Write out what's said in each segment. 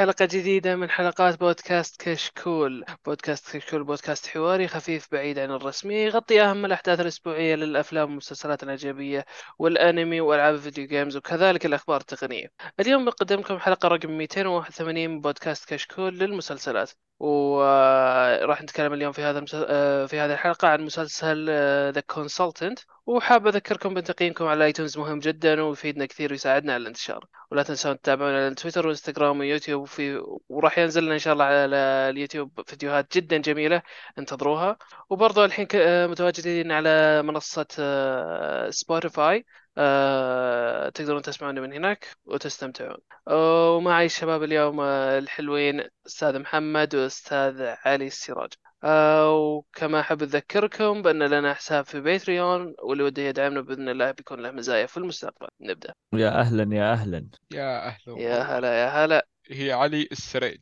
حلقة جديدة من حلقات بودكاست كشكول. بودكاست كشكول بودكاست حواري خفيف بعيد عن الرسمي يغطي أهم الأحداث الأسبوعية للأفلام والمسلسلات الأجنبية والأنمي وألعاب ال video games وكذلك الأخبار التقنية. اليوم بقدم لكم حلقة رقم 281 من بودكاست كشكول للمسلسلات. وراح نتكلم اليوم في هذا المسل... آه، في هذه الحلقة عن مسلسل The Consultant وحاب أذكركم بتقييمكم على iTunes مهم جدا ويفيدنا كثير ويساعدنا على الانتشار. ولا تنسون تتابعونا على تويتر وانستغرام ويوتيوب وفي وراح ينزل لنا إن شاء الله على اليوتيوب فيديوهات جدا جميلة انتظروها. وبرضو الحين آه، متواجدين على منصة آه، Spotify آه، تقدرون تسمعونا من هناك وتستمتعون. آه، ومعي الشباب اليوم آه، الحلوين أستاذ محمد وأستاذ علي السراج. آه، وكما أحب أذكركم بأن لنا حساب في Patreon واللي وده يدعمنا بإذن الله بيكون له مزايا في المستقبل. نبدأ. يا أهلا يا أهلا. يا أهلا. يا هلا يا هلا. هي علي السريج.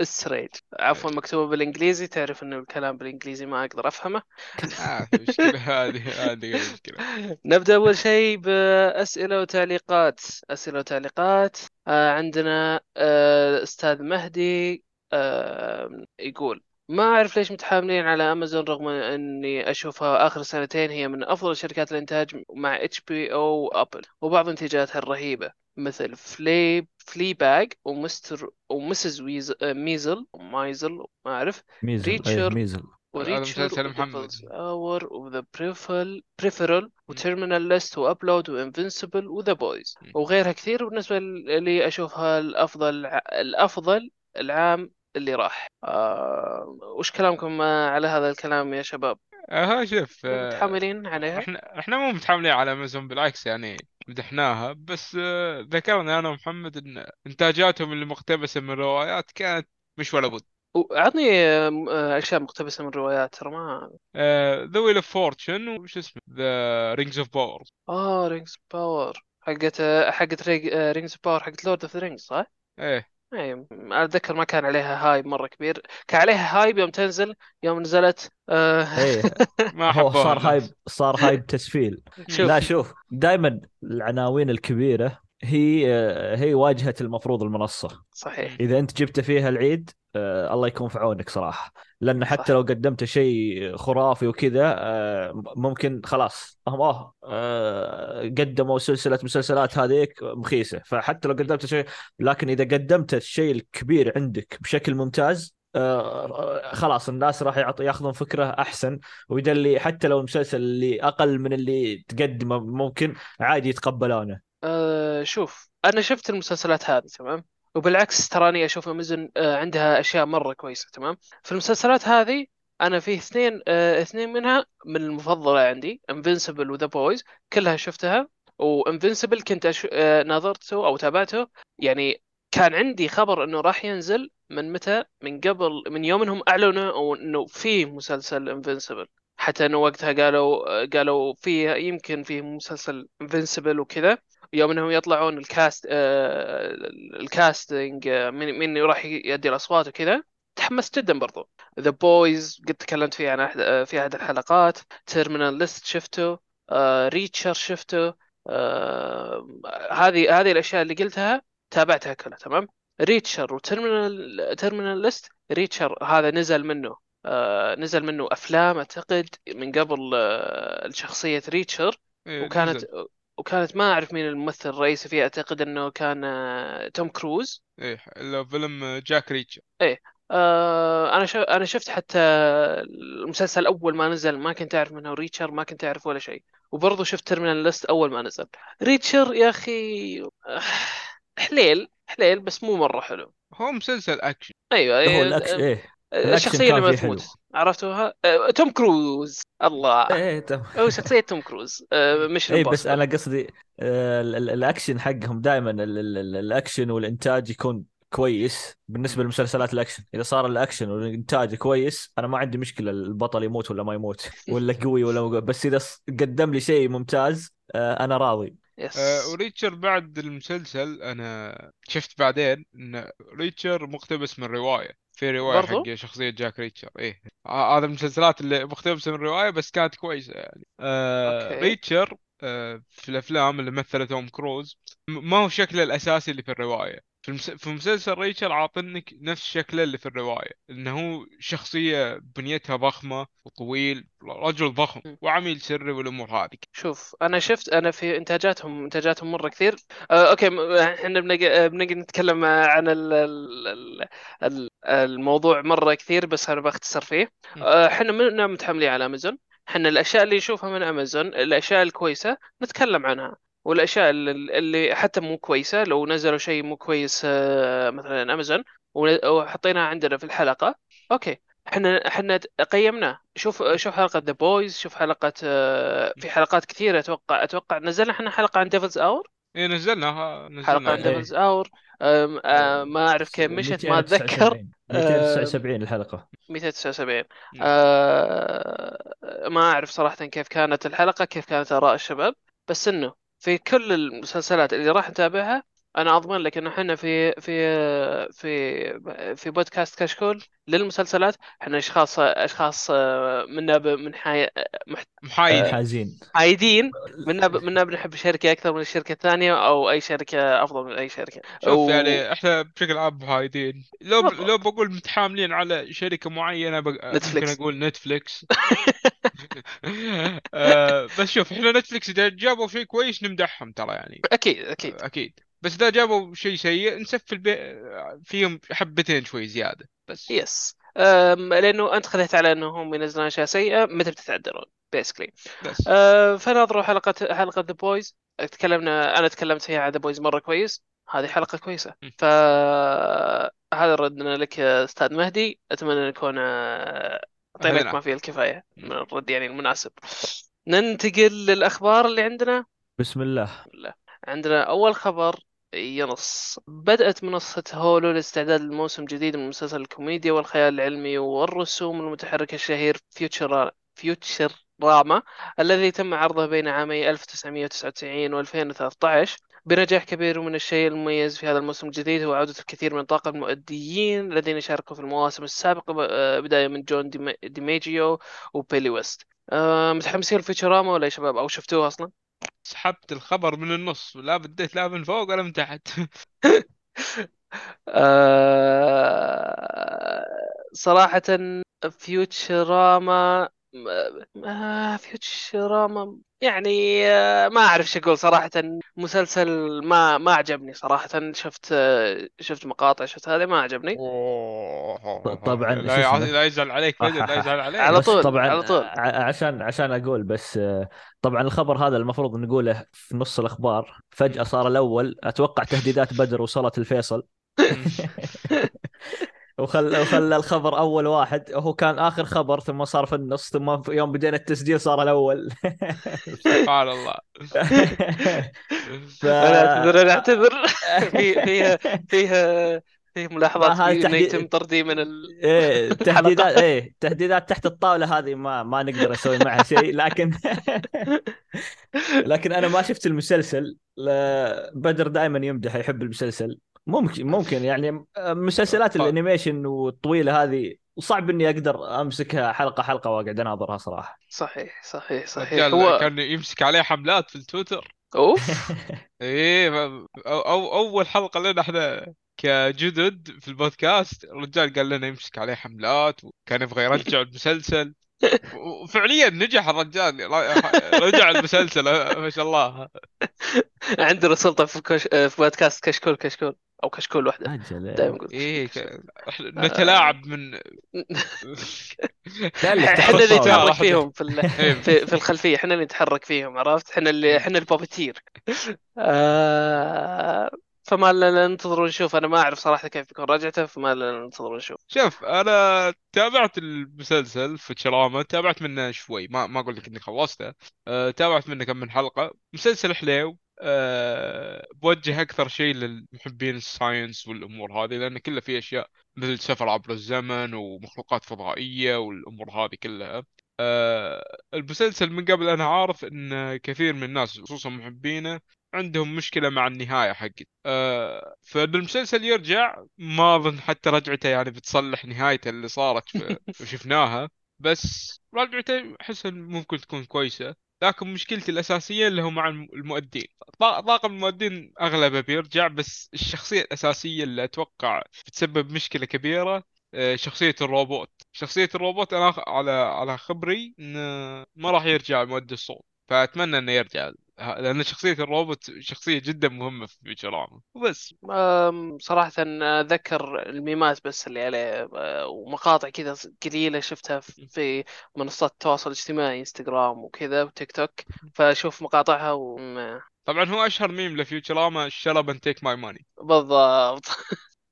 السريج. عفوا مكتوبة بالإنجليزي تعرف أن الكلام بالإنجليزي ما أقدر أفهمه. آه في مشكلة. هذه هذه المشكلة نبدأ أول شيء بأسئلة وتعليقات. أسئلة وتعليقات. آه عندنا آه مهدي آه يقول ما أعرف ليش متحاملين على أمازون رغم أني أشوفها آخر سنتين هي من أفضل شركات الإنتاج مع HBO وأبل وبعض إنتاجاتها الرهيبة. مثل Flea Fleabag و Mister و Mrs. ويز Maisel Maisel ما أعرف. Maisel ريتشر Maisel هذا وريتشر مسلسل محمد. اور وذا بريفرال بريفرال. وتيرمينال ليست وابلود وانفنسبل وذا بويز. وغيرها كثير بالنسبة لي أشوفها الأفضل الأفضل العام اللي راح. آه وش كلامكم على هذا الكلام يا شباب؟ آه ها شوف آه متحاملين عليها؟ إحنا إحنا مو متحاملين على أمازون بالعكس يعني مدحناها بس آه ذكرنا أنا ومحمد إن إنتاجاتهم اللي مقتبسة من روايات كانت مش ولا بد. وعطني آه، أشياء مقتبسة من روايات ترى ما The Wheel of Fortune وش اسمه؟ The Rings of Power آه Rings Power حقت حقت Rings Power حقت Lord of the Rings صح؟ إيه. اي أتذكر ما كان عليها hype مرة كبير. كان عليها hype يوم تنزل يوم نزلت آه إيه ما هو صار hype صار hype تسفيل. شوف. لا شوف دائما العناوين الكبيرة هي هي واجهة المفروض المنصة. صحيح. إذا أنت جبت فيها العيد آه الله يكون في عونك صراحة. لأن حتى صح لو قدمت شيء خرافي وكذا آه ممكن خلاص هم آه قدموا سلسلة مسلسلات هذيك مخيسة. فحتى لو قدمت شيء لكن إذا قدمت الشيء الكبير عندك بشكل ممتاز آه، خلاص الناس راح ياخذون فكرة أحسن. وده اللي حتى لو المسلسل اللي أقل من اللي تقدمه ممكن عادي يتقبلونه. آه شوف أنا شفت المسلسلات هذه تمام؟ وبالعكس تراني أشوف أمازون آه عندها أشياء مرة كويسة تمام؟ في المسلسلات هذه أنا في اثنين آه اثنين منها من المفضلة عندي Invincible و The Boys كلها شفتها و Invincible كنت أش... آه ناظرته أو تابعته يعني كان عندي خبر إنه راح ينزل من متى؟ من قبل من يوم إنهم أعلنوا أو إنه في مسلسل Invincible حتى إنه وقتها قالوا قالوا في يمكن في مسلسل Invincible وكذا. يوم انهم يطلعون ال cast آه ال casting آه من من راح يؤدي الاصوات وكذا تحمست جدا برضو. The Boys قد تكلمت فيه عن أحد في أحد الحلقات Terminal List شفته آه ريتشر شفته آه هذه هذه الأشياء اللي قلتها تابعتها كلها تمام؟ ريتشر و Terminal Terminal List ريتشر هذا نزل منه آه نزل منه أفلام أعتقد من قبل آه شخصية ريتشر إيه وكانت نزل. وكانت ما أعرف مين الممثل الرئيسي فيه أعتقد إنه كان آه، توم كروز. إيه اللي فيلم جاك ريتشر. إيه آه أنا شف... أنا شفت حتى المسلسل أول ما نزل ما كنت أعرف منه ريتشر ما كنت أعرف ولا شيء. وبرضه شفت Terminal List أول ما نزل. ريتشر يا أخي آه، حليل حليل بس مو مرة حلو. هو مسلسل أكشن. أيوه هو إيه، الاكشن آه، إيه الشخصية اللي ما تموت عرفتوها؟ آه، توم كروز. الله. إيه تم هو شخصية توم كروز. مش اي بس أنا قصدي آه، ال- ال- الأكشن حقهم دائما الأكشن والإنتاج يكون كويس بالنسبة لمسلسلات الأكشن. إذا صار الأكشن والإنتاج كويس أنا ما عندي مشكلة البطل يموت ولا ما يموت ولا قوي ولا مو قوي. بس إذا قدم لي شيء ممتاز آه، أنا راضي. آه yes وريتشر بعد المسلسل أنا شفت بعدين إن ريتشر مقتبس من رواية. في روايه برضو؟ حق شخصية جاك ريتشر. إيه. هذا المسلسلات اللي مقتبسه من رواية بس كانت كويسة يعني. آه okay. ريتشر آه في الأفلام اللي مثله توم كروز ما هو شكله الأساسي اللي في الرواية. في, المس... في مسلسل ريتشر عاطنك نفس شكله اللي في الرواية إنه هو شخصية بنيتها ضخمة وطويل رجل ضخم. وعميل سري والأمور هذه. شوف أنا شفت أنا في إنتاجاتهم إنتاجاتهم مرة كثير. آه okay إحنا بنقعد بنقعد نتكلم عن ال ال ال ال الموضوع مرة كثير بس أنا بختصر فيه. آه، إحنا منا متحاملين على امازون إحنا الأشياء اللي نشوفها من امازون الأشياء الكويسة نتكلم عنها. والأشياء اللي اللي حتى مو كويسة لو نزلوا شيء مو كويس آه، مثلا امازون ون- وحطيناها عندنا في الحلقة okay. إحنا إحنا قيمناه. شوف شوف حلقة The Boys شوف حلقة آه، في حلقات كثيرة أتوقع أتوقع نزلنا إحنا حلقة عن Devil's Hour إيه نزلناها حلقة نزلنا. عن إيه. Devil's Hour ما أعرف كيف مشت ما أتذكر. 279 279 الحلقة. 279 م. آه ما أعرف صراحة كيف كانت الحلقة كيف كانت آراء الشباب بس إنه في كل المسلسلات اللي راح نتابعها أنا أضمن لك إنه إحنا في في في في بودكاست كشكول للمسلسلات إحنا أشخاص أشخاص آه، منا من حي... محت... محايد حازين. حايدين. منا ب... منا بنحب الشركة أكثر من الشركة الثانية أو أي شركة أفضل من أي شركة. شوف و- يعني إحنا بشكل عام محايدين لو ب... لو بقول متحاملين على شركة معينة بق... ممكن نتفليكس. أقول نتفليكس. آه بس شوف إحنا نتفليكس إذا جابوا شيء كويس نمدحهم ترى يعني. أكيد أكيد. أكيد. بس إذا جابوا شيء سيء نسفل بي... فيهم حبتين شوي زيادة بس. yes أم، لأنه أنت خذيت على إنه هم ينزلون أشياء سيئة متى بتتعدلون basically بس. أه فنظروا حلقه حلقة The Boys تكلمنا أنا تكلمت فيها عن The Boys مرة كويس. هذه حلقة كويسة. م. فهذا ردنا لك أستاذ مهدي. أتمنى نكون آه، اعطيناك أهلنا. ما فيه الكفاية. من الرد يعني المناسب. ننتقل للأخبار اللي عندنا. بسم الله. عندنا أول خبر. ينص بدأت منصة Hulu الاستعداد لموسم جديد من مسلسل الكوميديا والخيال العلمي والرسوم المتحركة الشهير Future Futurama الذي تم عرضه بين عامي 1999 و 2013 بنجاح كبير ومن الشيء المميز في هذا الموسم الجديد هو عودة الكثير من طاقم المؤديين الذين شاركوا في المواسم السابقة بداية من جون ديميجيو وبيلي ويست. آه، متحمسين لفيوتشراما ولا يا شباب؟ أو شفتوه أصلا؟ سحبت الخبر من النص لا بديت لا من فوق ولا من تحت. آه، صراحة فيوتشراما آه، فيوتشراما يعني آه، ما أعرف شو أقول صراحة. مسلسل ما ما عجبني صراحة. شفت آه، شفت مقاطع شفت هذا ما عجبني. أوه. طبعاً لا؟ لا يزعل عليك لا يزعل عليك. على طول، طبعا على طول. ع- عشان عشان أقول بس آه، طبعا الخبر هذا المفروض نقوله في نص الأخبار. فجأة صار الأول أتوقع تهديدات بدر وصلت الفيصل. وخل وخلى الخبر أول واحد وهو كان آخر خبر ثم صار في النص ثم في يوم بدينا التسجيل صار الأول. سبحان الله. ف... أنا أعتذر أنا أعتذر. في فيها فيها فيه ملاحظات هذا إنه تحديد- يتم طردي من ال... إيه تهديدات إيه تهديدات تحت الطاولة هذه ما ما نقدر نسوي معها شيء لكن لكن أنا ما شفت المسلسل بدر دائما يمدح يحب المسلسل. ممكن ممكن يعني مسلسلات الانيميشن والطويلة هذه صعب إني أقدر أمسكها حلقة حلقة وأقعد أناظرها صراحة. صحيح صحيح صحيح. هو كان يمسك عليه حملات في التويتر. أوف. إيه أو, أو أول حلقة لنا إحنا كجدد في البودكاست الرجال قال لنا يمسك عليه حملات وكان يبغى يرجع المسلسل. وفعليا نجح الرجال. رجع المسلسل ما شاء الله. عندنا سلطة في كش... في بودكاست كشكول كشكول أو كشكول واحدة أجل. دائما نقول إيه ك- نتلاعب من إحنا اللي. نتحرك. فيهم في ال... إيه. في, في الخلفية. إحنا اللي نتحرك فيهم عرفت؟ إحنا اللي إحنا البوبتير. آه... فما لنا ننتظر ونشوف أنا ما أعرف صراحة كيف بيكون رجعته فما لنا ننتظر ونشوف شوف. أنا تابعت المسلسل في تشراما تابعت منه شوي ما ما أقول لك إني خلصته أه تابعت منه كم من حلقة. مسلسل حليو أه بوجه أكثر شيء للمحبين الساينس والأمور هذه لأن كله فيه أشياء مثل سفر عبر الزمن ومخلوقات فضائية والأمور هذه كلها. أه المسلسل من قبل أنا عارف إن كثير من الناس خصوصا محبينه عندهم مشكلة مع النهاية حقت. أه فبالمسلسل يرجع ما أظن حتى رجعته يعني بتصلح نهايته اللي صارت وشفناها بس رجعته أحس ممكن تكون كويسة. لكن مشكلتي الأساسية اللي هو مع الم- المؤدين. طا- طاقم المؤدين أغلبه بيرجع بس الشخصية الأساسية اللي أتوقع بتسبب مشكلة كبيرة آه، شخصية الروبوت. شخصية الروبوت أنا على على خبري انه ما راح يرجع مؤدي الصوت. فأتمنى إنه يرجع. لأن شخصية الروبوت شخصية جدا مهمة في فيوتشراما وبس. أم، صراحة أذكر الميمات بس اللي عليه أه، ومقاطع كذا قليلة شفتها في منصات التواصل الاجتماعي إنستغرام وكذا وتيك توك. فأشوف مقاطعها وم- طبعا هو أشهر ميم ل Futurama shut up and take my money بالضبط.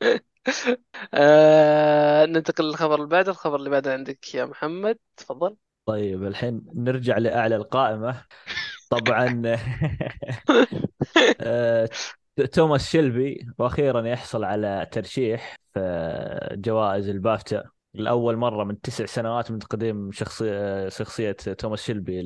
أه، ننتقل للخبر اللي بعده. الخبر اللي بعده عندك يا محمد تفضل. طيب الحين نرجع لأعلى القائمة. طبعا. آه، توماس شيلبي وأخيرا يحصل على ترشيح في جوائز البافتا لأول مرة من تسع سنوات من تقديم شخصية شخصية توماس شيلبي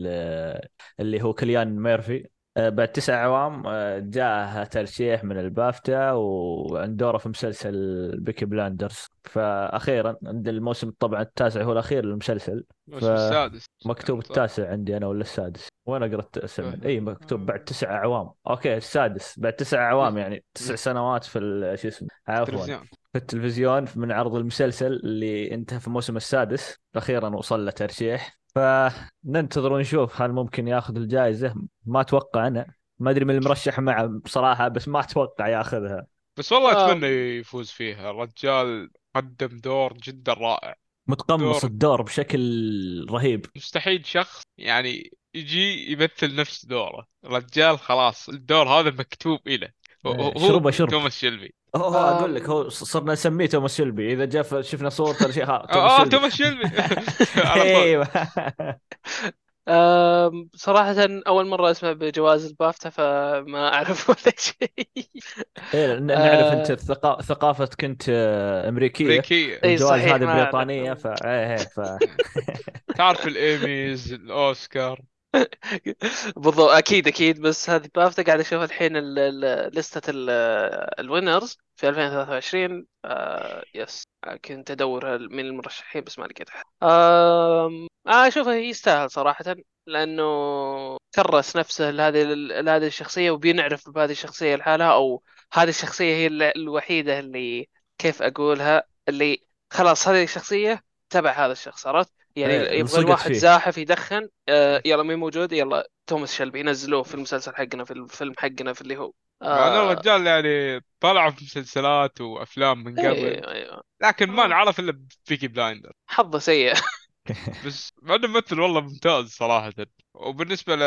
اللي هو كيليان ميرفي. آه، بعد تسع أعوام آه، جاء ترشيح من البافتا وعند دوره في مسلسل Peaky Blinders فأخيرا عند الموسم طبعا التاسع هو الأخير للمسلسل. الموسم السادس. مكتوب؟ التاسع عندي أنا ولا السادس؟ وين أقرأ التاسع؟ إي مكتوب بعد تسع اعوام okay السادس. بعد تسع اعوام يعني تسع سنوات في شو اسمه؟ عفوا. في التلفزيون من عرض المسلسل اللي انتهى في الموسم السادس. أخيرا وصل له ترشيح. فننتظر ونشوف هل ممكن ياخذ الجائزة. ما أتوقع أنا. ما أدري من المرشح معه بصراحة بس ما أتوقع ياخذها. بس والله آه. أتمنى يفوز فيها. الرجال قدم دور جدا رائع. متقمص دور. الدور بشكل رهيب. مستحيل شخص يعني يجي يمثل نفس دوره. الرجال خلاص الدور هذا مكتوب إيه، هو شربه شرب. توماس شيلبي. هو آم. أقول لك هو صرنا نسميه توماس شيلبي إذا جاء شفنا صورته شيء ها آه. توماس طول أيوه صراحة أول مرة أسمع بجواز البافتا فما أعرف ولا شيء إيه، نعرف آه. انت الثقا- ثقافتك انت آه، إيه، الجوائز صحيح، هذه ما أعرف. بريطانيه ف إيه إيه، ف تعرف الإيميز الأوسكار بالضبط أكيد أكيد. بس هذه بافتا قاعد أشوف الحين ال- ال- لستة ال winners في 2023 آه yes كنت أدور من المرشحين بس ما لقيتها آم، آه أشوفه يستاهل صراحة لأنه كرس نفسه لهذه لهذه الشخصية وبينعرف بهذه الشخصية لحالها أو هذه الشخصية هي ال- الوحيدة اللي كيف أقولها اللي خلاص هذه الشخصية تبع هذا الشخص عرفت؟ يعني إيه، يبغى الواحد فيه. زاحف يدخن آه يلا مين موجود يلا توماس شلبي ينزلوه في المسلسل حقنا في الفيلم حقنا في اللي هو مع إنه آه الرجال يعني طلع في مسلسلات وأفلام من قبل. أيوه أيوه لكن ما آه. نعرف إلا بيكي بلايندر. حظه سيء. بس مع إنه ممثل والله ممتاز صراحة. وبالنسبة ل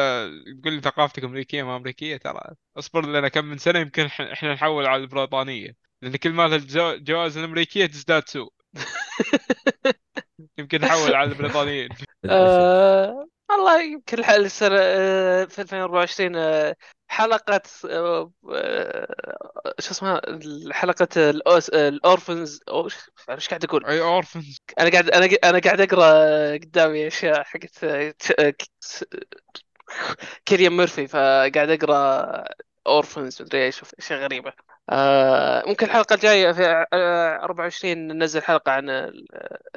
تقول لي ثقافتك أمريكية ما أمريكية ترى أصبر لنا كم من سنة يمكن إح- إحنا نحول على البريطانية. لأن كل ما الجو- الجوائز الأمريكية تزداد سوء. يمكن نحول على البريطانيين. آه والله يمكن الحل السنة آه في 2024 آه حلقة آه آه، شو اسمها؟ حلقة الأوس ال orphans. أو إيش إيش قاعد أقول؟ أي orphans. أنا قاعد أنا أنا قاعد أقرأ قدامي أشياء حقت آه، آه، كيليان ميرفي فقاعد أقرأ أورفنز مدري إيش أشياء غريبة. آه ممكن الحلقة الجاية في آه 24 ننزل حلقة عن ال-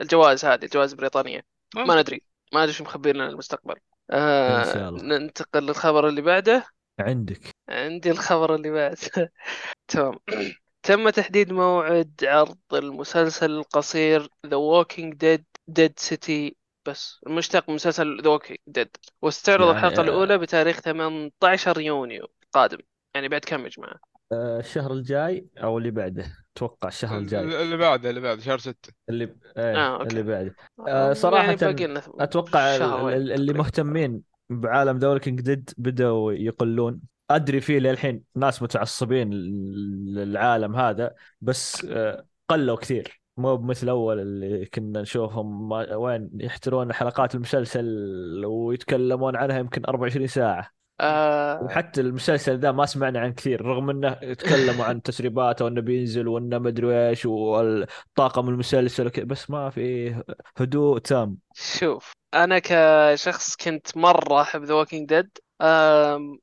الجوائز هذه الجوائز البريطانية. ما ندري ما ادري شو مخبي لنا المستقبل آه إن شاء الله. ننتقل للخبر اللي بعده. عندك. عندي الخبر اللي بعده. تمام. تم تحديد موعد عرض المسلسل القصير The Walking Dead Dead City. بس المشتق من مسلسل The Walking Dead. واستعرض يعني، الحلقة آه، الأولى بتاريخ 18 يونيو القادم يعني بعد كم يا جماعة؟ آه، الشهر الجاي أو اللي بعده. أتوقع الشهر الجاي. اللي بعده اللي بعده شهر ستة. اللي إيه آه، okay. اللي بعده. آه، آه، صراحة يعني باقي لنا أتوقع اللي. مهتمين بعالم The Walking Dead بدأوا يقلون. أدري في للحين ناس متعصبين للعالم هذا بس آه، قلوا كثير. مو بمثل أول اللي كنا نشوفهم ما- وين يحترون حلقات المسلسل ويتكلمون عنها يمكن 24 ساعة. آه وحتى المسلسل ذا ما سمعنا عن كثير رغم إنه تكلموا عن تسريباته وإنه بينزل وإنه مدري إيش والطاقم المسلسل بس ما في هدوء تام. شوف أنا كشخص كنت مرة أحب The Walking Dead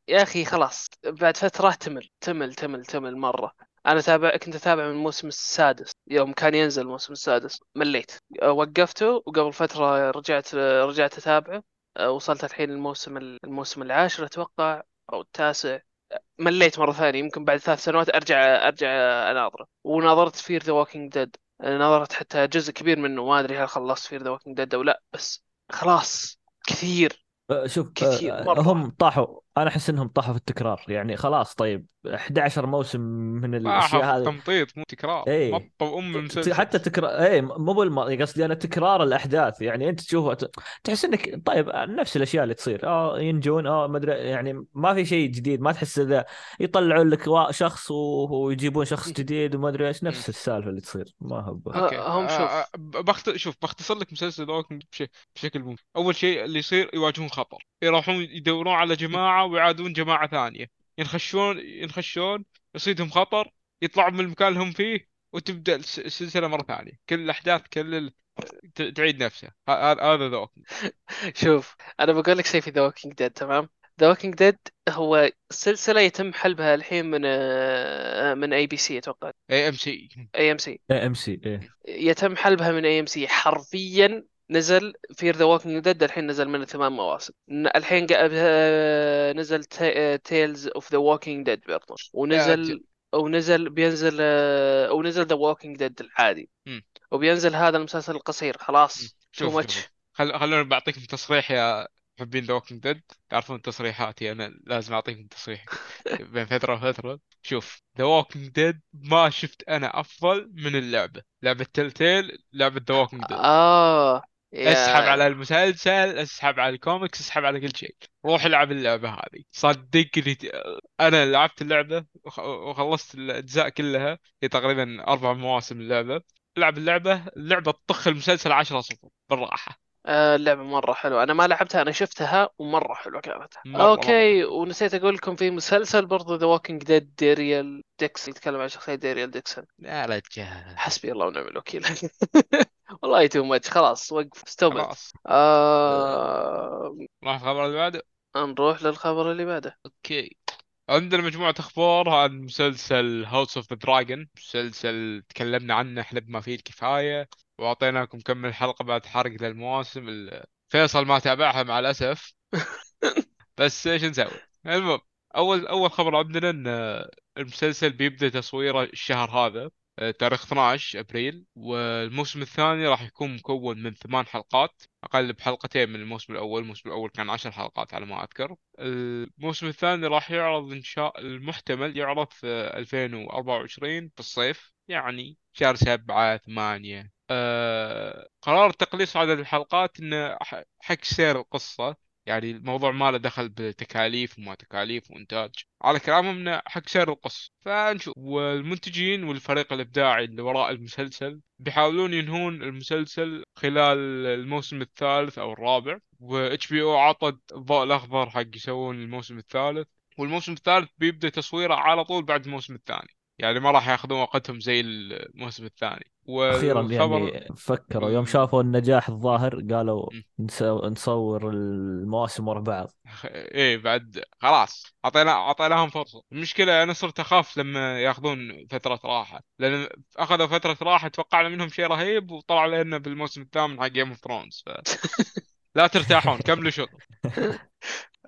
يا أخي خلاص بعد فترة تمل تمل تمل تمل مرة. أنا تابع كنت أتابع من الموسم السادس يوم كان ينزل الموسم السادس مليت. وقفته وقبل فترة رجعت رجعت أتابعه. وصلت الحين الموسم الموسم العاشر أتوقع أو التاسع. مليت مرة ثانية يمكن بعد ثلاث سنوات أرجع أرجع أناظره. وناظرت Fear The Walking Dead ناظرت حتى جزء كبير منه. ما أدري هل خلصت Fear The Walking Dead أو لا بس خلاص كثير شوف كثير آه، مرة. هم طاحوا. أنا أحس إنهم طاحوا في التكرار. يعني خلاص طيب 11 موسم من الأشياء ما هذه. تمطيط مو تكرار. مطوا أم المسلسل حتى تكرار اي مو بالماضي قصدي أنا تكرار الأحداث. يعني أنت تشوف تحس إنك طيب نفس الأشياء اللي تصير. آه ينجون آه ما أدري يعني ما في شيء جديد. ما تحس إذا يطلعون لك شخص و- ويجيبون شخص جديد وما أدري إيش. نفس السالفة اللي تصير. ما هو ب- أوكي. هم شوف. آه، آه، بخت... شوف بختصر لك مسلسل. بشكل ممتع أول شيء اللي يصير يواجهون خطر. يروحون يدورون على جماعة ويعادون جماعة ثانية. ينخشون ينخشون يصيدهم خطر يطلعون من المكان اللي هم فيه وتبدأ الس- السلسلة مرة ثانية. كل الأحداث كل ال... تعيد نفسها. ه- هذا ذا شوف أنا بقول لك شيء في The Walking Dead تمام؟ The Walking Dead هو سلسلة يتم حلبها الحين من آه، من ABC أتوقع. AMC اي ام سي اي ام سي يتم حلبها من اي ام سي حرفيا نزل Fear The Walking Dead الحين نزل منه ثمان مواسم. الحين آه، نزل Tales of The Walking Dead برضه ونزل ونزل بينزل آه، ونزل The Walking Dead العادي. وبينزل هذا المسلسل القصير. خلاص. too شوف much خل... خلونا بعطيكم تصريح يا محبين The Walking Dead تعرفون تصريحاتي أنا لازم أعطيكم تصريح. بين فترة وفترة. شوف The Walking Dead ما شفت أنا أفضل من اللعبة. لعبة Telltale لعبة The Walking Dead آه. يا- اسحب على المسلسل اسحب على الكوميكس اسحب على كل شيء. روح العب اللعبة هذه. صدقني أنا لعبت اللعبة وخ- وخلصت الأجزاء كلها. هي تقريبا أربع مواسم اللعبة. ألعب اللعبة اللعبه تطخ المسلسل 10 صفر بالراحة. آه، اللعبة مرة حلوة. أنا ما لعبتها أنا شفتها ومرة حلوة كانت مرة okay ونسيت أقول لكم في مسلسل برضو The Walking Dead Daryl Dix يتكلم عن شخصية Daryl Dixon يا رجال حسبي الله ونعم الوكيل. والله too much خلاص وقف. stop خلاص. آه... نروح الخبر اللي بعده؟ نروح للخبر اللي بعده. okay. عندنا مجموعة أخبار عن مسلسل House of the Dragon مسلسل تكلمنا عنه إحنا بما فيه الكفاية. واعطيناكم كم من حلقه بعد حرق للمواسم اللي فيصل ما تابعها مع الأسف بس إيش نسوي؟ المهم اول أول خبر عندنا إن المسلسل بيبدأ تصويره الشهر هذا آه، تاريخ 12 أبريل والموسم الثاني راح يكون مكون من ثمان حلقات أقل بحلقتين من الموسم الأول، الموسم الأول كان عشر حلقات على ما أذكر. الموسم الثاني راح يعرض إن شاء المحتمل يعرض في 2024 بالصيف يعني شهر 7 8 آه، قرار تقليص عدد الحلقات إنه حق سير القصة. يعني الموضوع ما له دخل بتكاليف وما تكاليف وإنتاج. على كلامهم إنه حق سير القصة. فنشوف. والمنتجين والفريق الإبداعي اللي وراء المسلسل بيحاولون ينهون المسلسل خلال الموسم الثالث أو الرابع. واتش بي أو عطت الضوء الأخضر حق يسوون الموسم الثالث. والموسم الثالث بيبدأ تصويره على طول بعد الموسم الثاني. يعني ما راح ياخذون وقتهم زي الموسم الثاني. أخيرا والخبر يعني فكروا يوم. شافوا النجاح الظاهر قالوا نصور المواسم ورا بعض. إيه بعد خلاص اعطينا أعطيناهم فرصة. المشكلة أنا صرت أخاف لما ياخذون فترة راحة. لأن أخذوا فترة راحة توقعنا منهم شيء رهيب وطلع لنا بالموسم الثامن حق Game of Thrones ف... لا ترتاحون كملوا شغل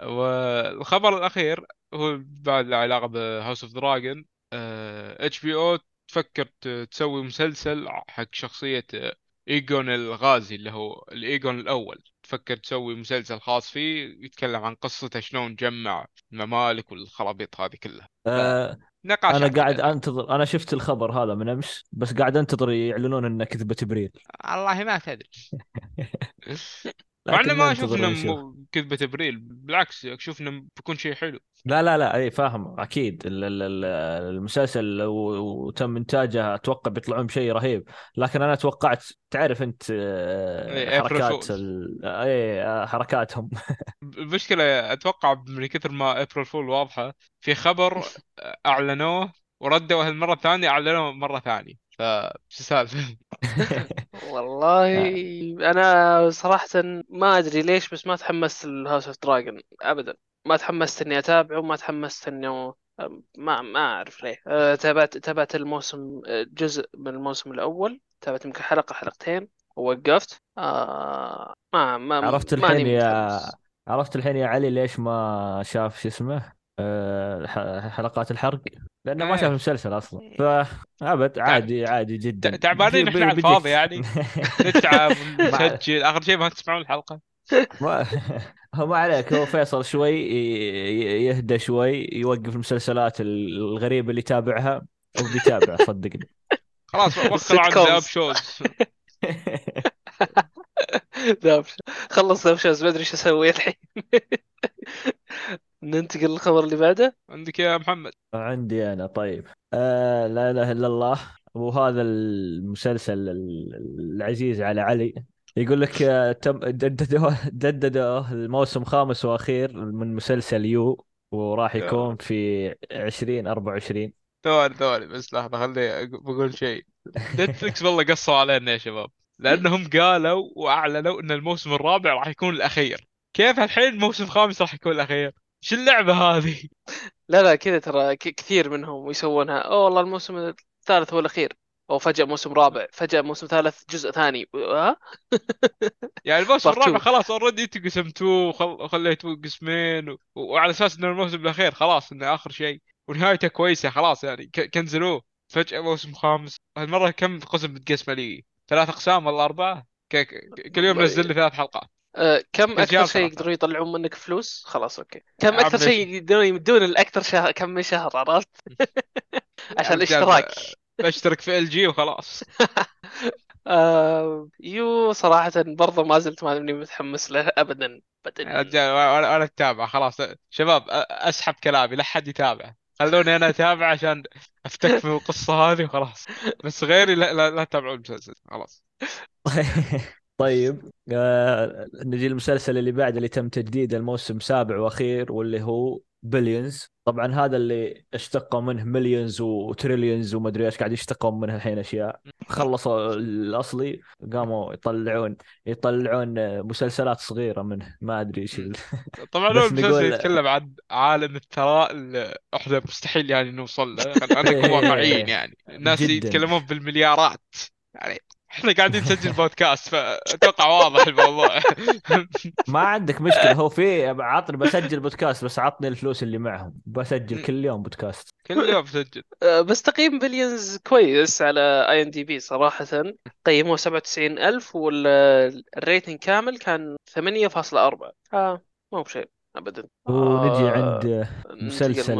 والخبر الأخير هو بعد له علاقه ب House of Dragon HBO تفكر تسوي مسلسل حق شخصية آه، ايجون الغازي اللي هو الايجون الأول. تفكر تسوي مسلسل خاص فيه يتكلم عن قصته شلون جمع الممالك والخرابيط هذه كلها. آه نقاش أنا قاعد. أنتظر أنا شفت الخبر هذا من أمس بس قاعد أنتظر يعلنون انه كذبه ابريل والله ما تدري. مع إنه ما. م- كذبة إبريل. بالعكس أشوف إنه بيكون شيء حلو. لا لا لا اي فاهم أكيد. ال- ال- ال- المسلسل لو وتم إنتاجه أتوقع بيطلعون بشيء رهيب. لكن أنا توقعت تعرف أنت آه، إيه، حركات. ال- اي حركاتهم. المشكلة أتوقع من كثر ما April Fool واضحة في خبر أعلنوه وردوا هالمرة الثانية أعلنوه مرة ثانية. ف شو السالفة؟ والله أنا صراحة ما أدري ليش بس ما تحمست لهاوس أوف دراجون ابدا ما تحمست إني أتابعه وما تحمست إنه ما ما أعرف ليه أه، تابعت تابعت الموسم أه، جزء من الموسم الأول تابعت يمكن حلقة حلقتين ووقفت آه ما ما عرفت الحين يا. عرفت الحين يا علي ليش ما شاف شو اسمه ح- حلقات الحرق لأنه ما إيه. شاف المسلسل أصلا. فابد عادي عادي جدا. تع- تعبانين إحنا على الفاضي يعني. نتعب ونسجل آخر شيء ما تسمعون الحلقة. ما هو ما عليك هو فيصل شوي يهدى شوي يوقف المسلسلات الغريبة اللي يتابعها وبيتابع صدقني. خلاص السيت عن. ذاب شوز. ذاب خلص ذاب شوز ما أدري إيش أسوي الحين. ننتقل للخبر اللي بعده. عندك يا محمد. عندي أنا طيب. آه لا إله إلا الله. وهذا المسلسل ال- العزيز على علي. يقول لك آه، تم جددوا جددوا الموسم خامس وأخير من مسلسل يو وراح يكون في 2024 ثواني ثواني بس لحظة خليني بقول شيء. نتفلكس والله قصوا علينا يا شباب. لأنهم قالوا وأعلنوا إن الموسم الرابع راح يكون الأخير. كيف الحين الموسم الخامس راح يكون الأخير؟ شو اللعبة هذه؟ لا لا كذا ترى كثير منهم يسوونها. أوه والله الموسم الثالث هو الأخير. أو فجأة موسم رابع فجأة موسم ثالث جزء ثاني. ها يعني الموسم الرابع. خلاص اوريدي أنتم قسمتوه وخل- وخليتوه قسمين و... وعلى أساس إنه الموسم الأخير خلاص إنه آخر شيء. ونهايته كويسة خلاص يعني. ك... كنزلوه. فجأة موسم خامس. هالمرة كم قسم متقسمه لي؟ ثلاث أقسام ولا أربعة؟ ك... ك... كل يوم نزل لي ثلاث حلقات. آه، كم أكثر شيء. يقدرون يطلعون منك فلوس؟ خلاص أوكي. كم أكثر؟ شيء يقدرون يمدون الأكثر شهر كم من شهر عرفت؟ عشان الاشتراك. بشترك في ال جي وخلاص. آه يو صراحة برضو ما زلت ماني متحمس له ابدا ابدا أنا أنا أتابع خلاص. شباب أسحب كلامي لا حد يتابع. خلوني أنا أتابع عشان أفتك من القصة هذه وخلاص. بس غيري لا لا, لا تتابعون المسلسل خلاص. طيب آه نجي المسلسل اللي بعد اللي تم تجديده الموسم سابع واخير واللي هو Billions طبعا هذا اللي اشتقوا منه Millions و Trillions وما ادري إيش قاعد يشتقون منه الحين أشياء. خلصوا الأصلي قاموا يطلعون يطلعون مسلسلات صغيرة منه. ما أدري إيش طبعا هو المسلسل نقول- يتكلم عن عالم الثراء اللي إحنا مستحيل يعني نوصل له. خلينا نكون واقعيين يعني. الناس. يتكلمون بالمليارات. يعني إحنا قاعدين نسجل بودكاست فأتوقع واضح الموضوع. ما عندك مشكلة هو في عطني بسجل بودكاست بس عطني الفلوس اللي معهم. بسجل كل يوم بودكاست. كل يوم بسجل. آه بس تقييم Billions كويس على IMDb صراحة. قيموه 97000 وال rating كامل كان 8.4 آه مو بشيء ابدا. ونجي آه، عند مسلسل.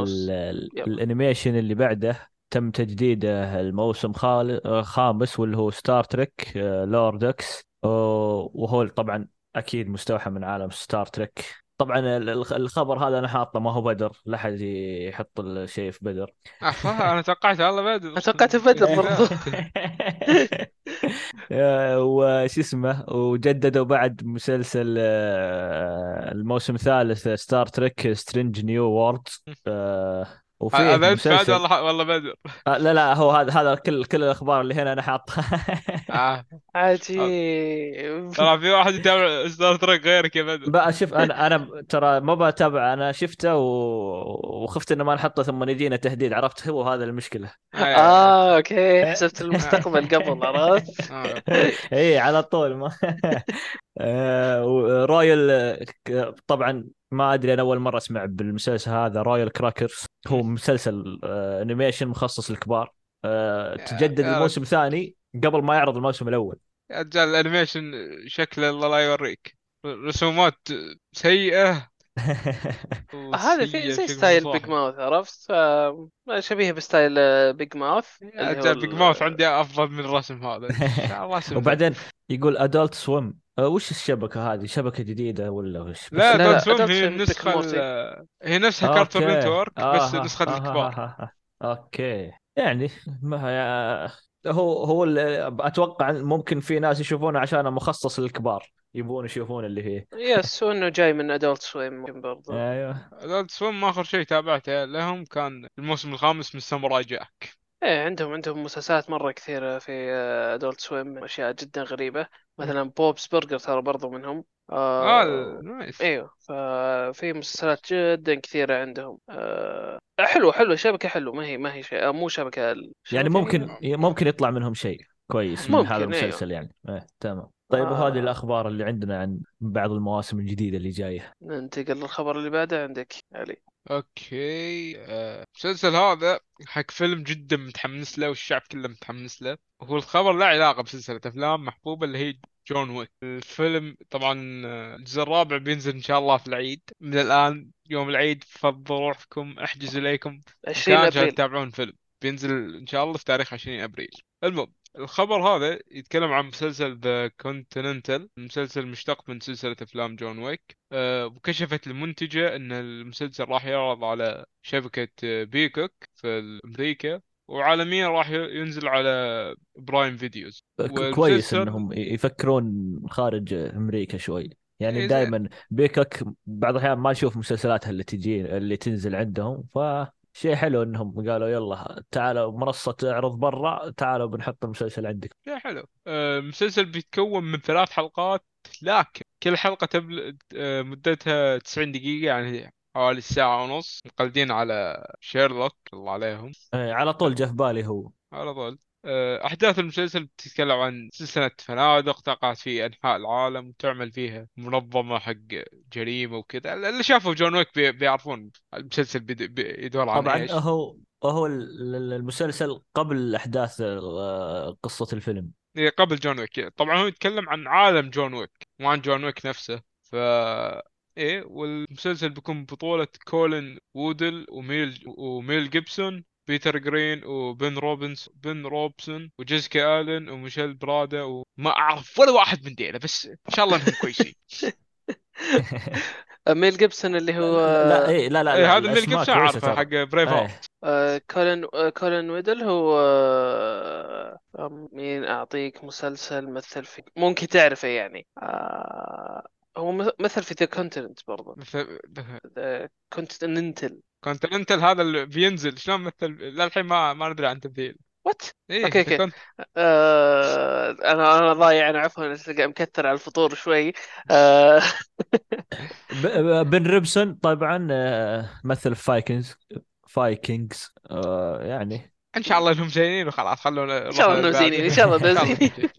ال animation اللي بعده. تم تجديده الموسم خال- خامس واللي هو Star Trek Lower Decks وهو طبعا أكيد مستوحى من عالم Star Trek طبعا ال- ال- الخبر هذا أنا حاطه ما هو بدر لا أحد يحط الشيء في بدر. أنا توقعت والله بدر. توقعت بدر برضو. آه، وش اسمه؟ وجددوا بعد مسلسل آه، الموسم الثالث Star Trek Strange New Worlds انت بعد مسلسل والله والله بدر آه، لا لا هو هذا هذا كل كل الأخبار اللي هنا أنا حاطها آه. عجيب. ترى في واحد يتابع ستار تريك غيرك يا بدر بقى شوف أنا أنا ترى ما بتابع أنا شفته و... وخفت إنه ما نحطه ثم يجينا تهديد عرفت؟ هو هذا المشكلة. آه أوكي. حسبت المستقبل قبل عرفت؟ آه. اي على طول ما آه، ورويال آه، ك- طبعا ما أدري أنا أول مرة أسمع بالمسلسل هذا Royal Crackers. هو مسلسل آه، animation مخصص للكبار. آه، تجدد الموسم الثاني قبل ما يعرض الموسم الأول. يا رجال ال animation شكله الله لا يوريك. رسومات سيئة. هذا في زي style Big Mouth عرفت؟ شبيه ب style Big Mouth Big Mouth عندي أفضل من الرسم هذا. وبعدين يقول ادلت سويم وش الشبكة هذه؟ شبكة جديدة ولا وش؟ لا لا، دونت سويم Adult هي Swim النسخة Rick and Morty. ال- هي نفسها آه، كارتون أوكي. نتورك بس آه، نسخة آه، الكبار. آه، آه، آه. أوكي. يعني ما يا- هو هو أتوقع ممكن في ناس يشوفونه عشان مخصص للكبار. يبون يشوفون اللي فيه يس وإنه جاي من ادولت سويم ممكن برضو. أيوه. دونت سويم آخر شيء تابعته لهم كان الموسم الخامس من ساموراي جاك إيه عندهم عندهم مسلسلات مرة كثيرة في Adult Swim أشياء جدا غريبة. مثلا Bob's Burgers ترى برضو منهم. آه آه nice إيوه. ففي مسلسلات جدا كثيرة عندهم. آه حلو حلو شبكة حلو. ما هي ما هي شيء آه، مو شبكة يعني ممكن ممكن يطلع منهم شيء كويس من ممكن، هذا أيوه. المسلسل يعني. إيه تمام. طيب آه. وهذه الأخبار اللي عندنا عن بعض المواسم الجديدة اللي جاية. ننتقل للخبر اللي بعده عندك علي. okay آه، المسلسل هذا حق فيلم جدا متحمس له والشعب كله متحمس له. وهو الخبر له علاقة بسلسلة أفلام محبوبة اللي هي جون ويك. الفيلم طبعا آه، الجزء الرابع بينزل إن شاء الله في العيد. من الآن يوم العيد فضوا روحكم أحجزوا لكم 20 مكان عشان أبريل. تتابعون فيلم. بينزل إن شاء الله في تاريخ 20 أبريل. المهم الخبر هذا يتكلم عن مسلسل The Continental مسلسل مشتق من سلسلة أفلام جون ويك. أه وكشفت المنتجة إن المسلسل راح يعرض على شبكة آه، Peacock في أمريكا وعالميا راح ينزل على Prime Videos. كويس إنهم يفكرون خارج أمريكا شوي. يعني إيه. دائما Peacock بعض الأحيان ما نشوف مسلسلاتها اللي تجي اللي تنزل عندهم فشيء حلو إنهم قالوا يلا تعالوا منصة تعرض برا تعالوا بنحط المسلسل عندك. يا حلو. آه، المسلسل بيتكون من ثلاث حلقات لكن كل حلقة تبل... آه، مدتها 90 دقيقة يعني حوالي الساعة ونص مقلدين على شيرلوك الله عليهم. إيه، على طول جه في بالي هو. على طول. آه، أحداث المسلسل بتتكلم عن سلسلة فنادق تقع في أنحاء العالم وتعمل فيها منظمة حق جريمة وكذا. اللي شافوا جون ويك بي- بيعرفون المسلسل بيد- بي- يدور عن طبعا إيش. هو هو ال- ال- المسلسل قبل أحداث آه، قصة الفيلم. إيه، قبل جون ويك. طبعا هو يتكلم عن عالم جون ويك مو عن جون ويك نفسه. ف إيه والمسلسل بيكون بطولة كولين وودل وميل وميل جيبسون بيتر جرين وبن روبنز بن روبسون وجيسيكا الين وميشيل برادا وما أعرف ولا واحد من ذيلا بس إن شاء الله إنهم كويسين. ميل جيبسون اللي هو لا إيه لا لا, إيه، لا هذا ميل جيبسون عارفه ترى. حق Brave إيه. Heart آه، كولين آه، كولين وودل هو آه، مين أعطيك مسلسل مثل في ممكن تعرفه يعني. آه، هو مث- مثل في The Continent برضه مثل ذا كونتيننتال كونتيننتال هذا اللي بينزل شلون مثل؟ للحين ما ما ندري عن تمثيل وات إيه أوكي، The أوكي. Con- آه، أنا أنا ضايع أنا عفوا تلقى مكثر على الفطور شوي. آه، بن ريبسون طبعا آه، مثل فايكنجز فايكنجز آه، يعني. إن شاء الله إنهم زينين وخلاص خلونا إن شاء الله إنهم زينين، إن شاء الله إنهم زينين.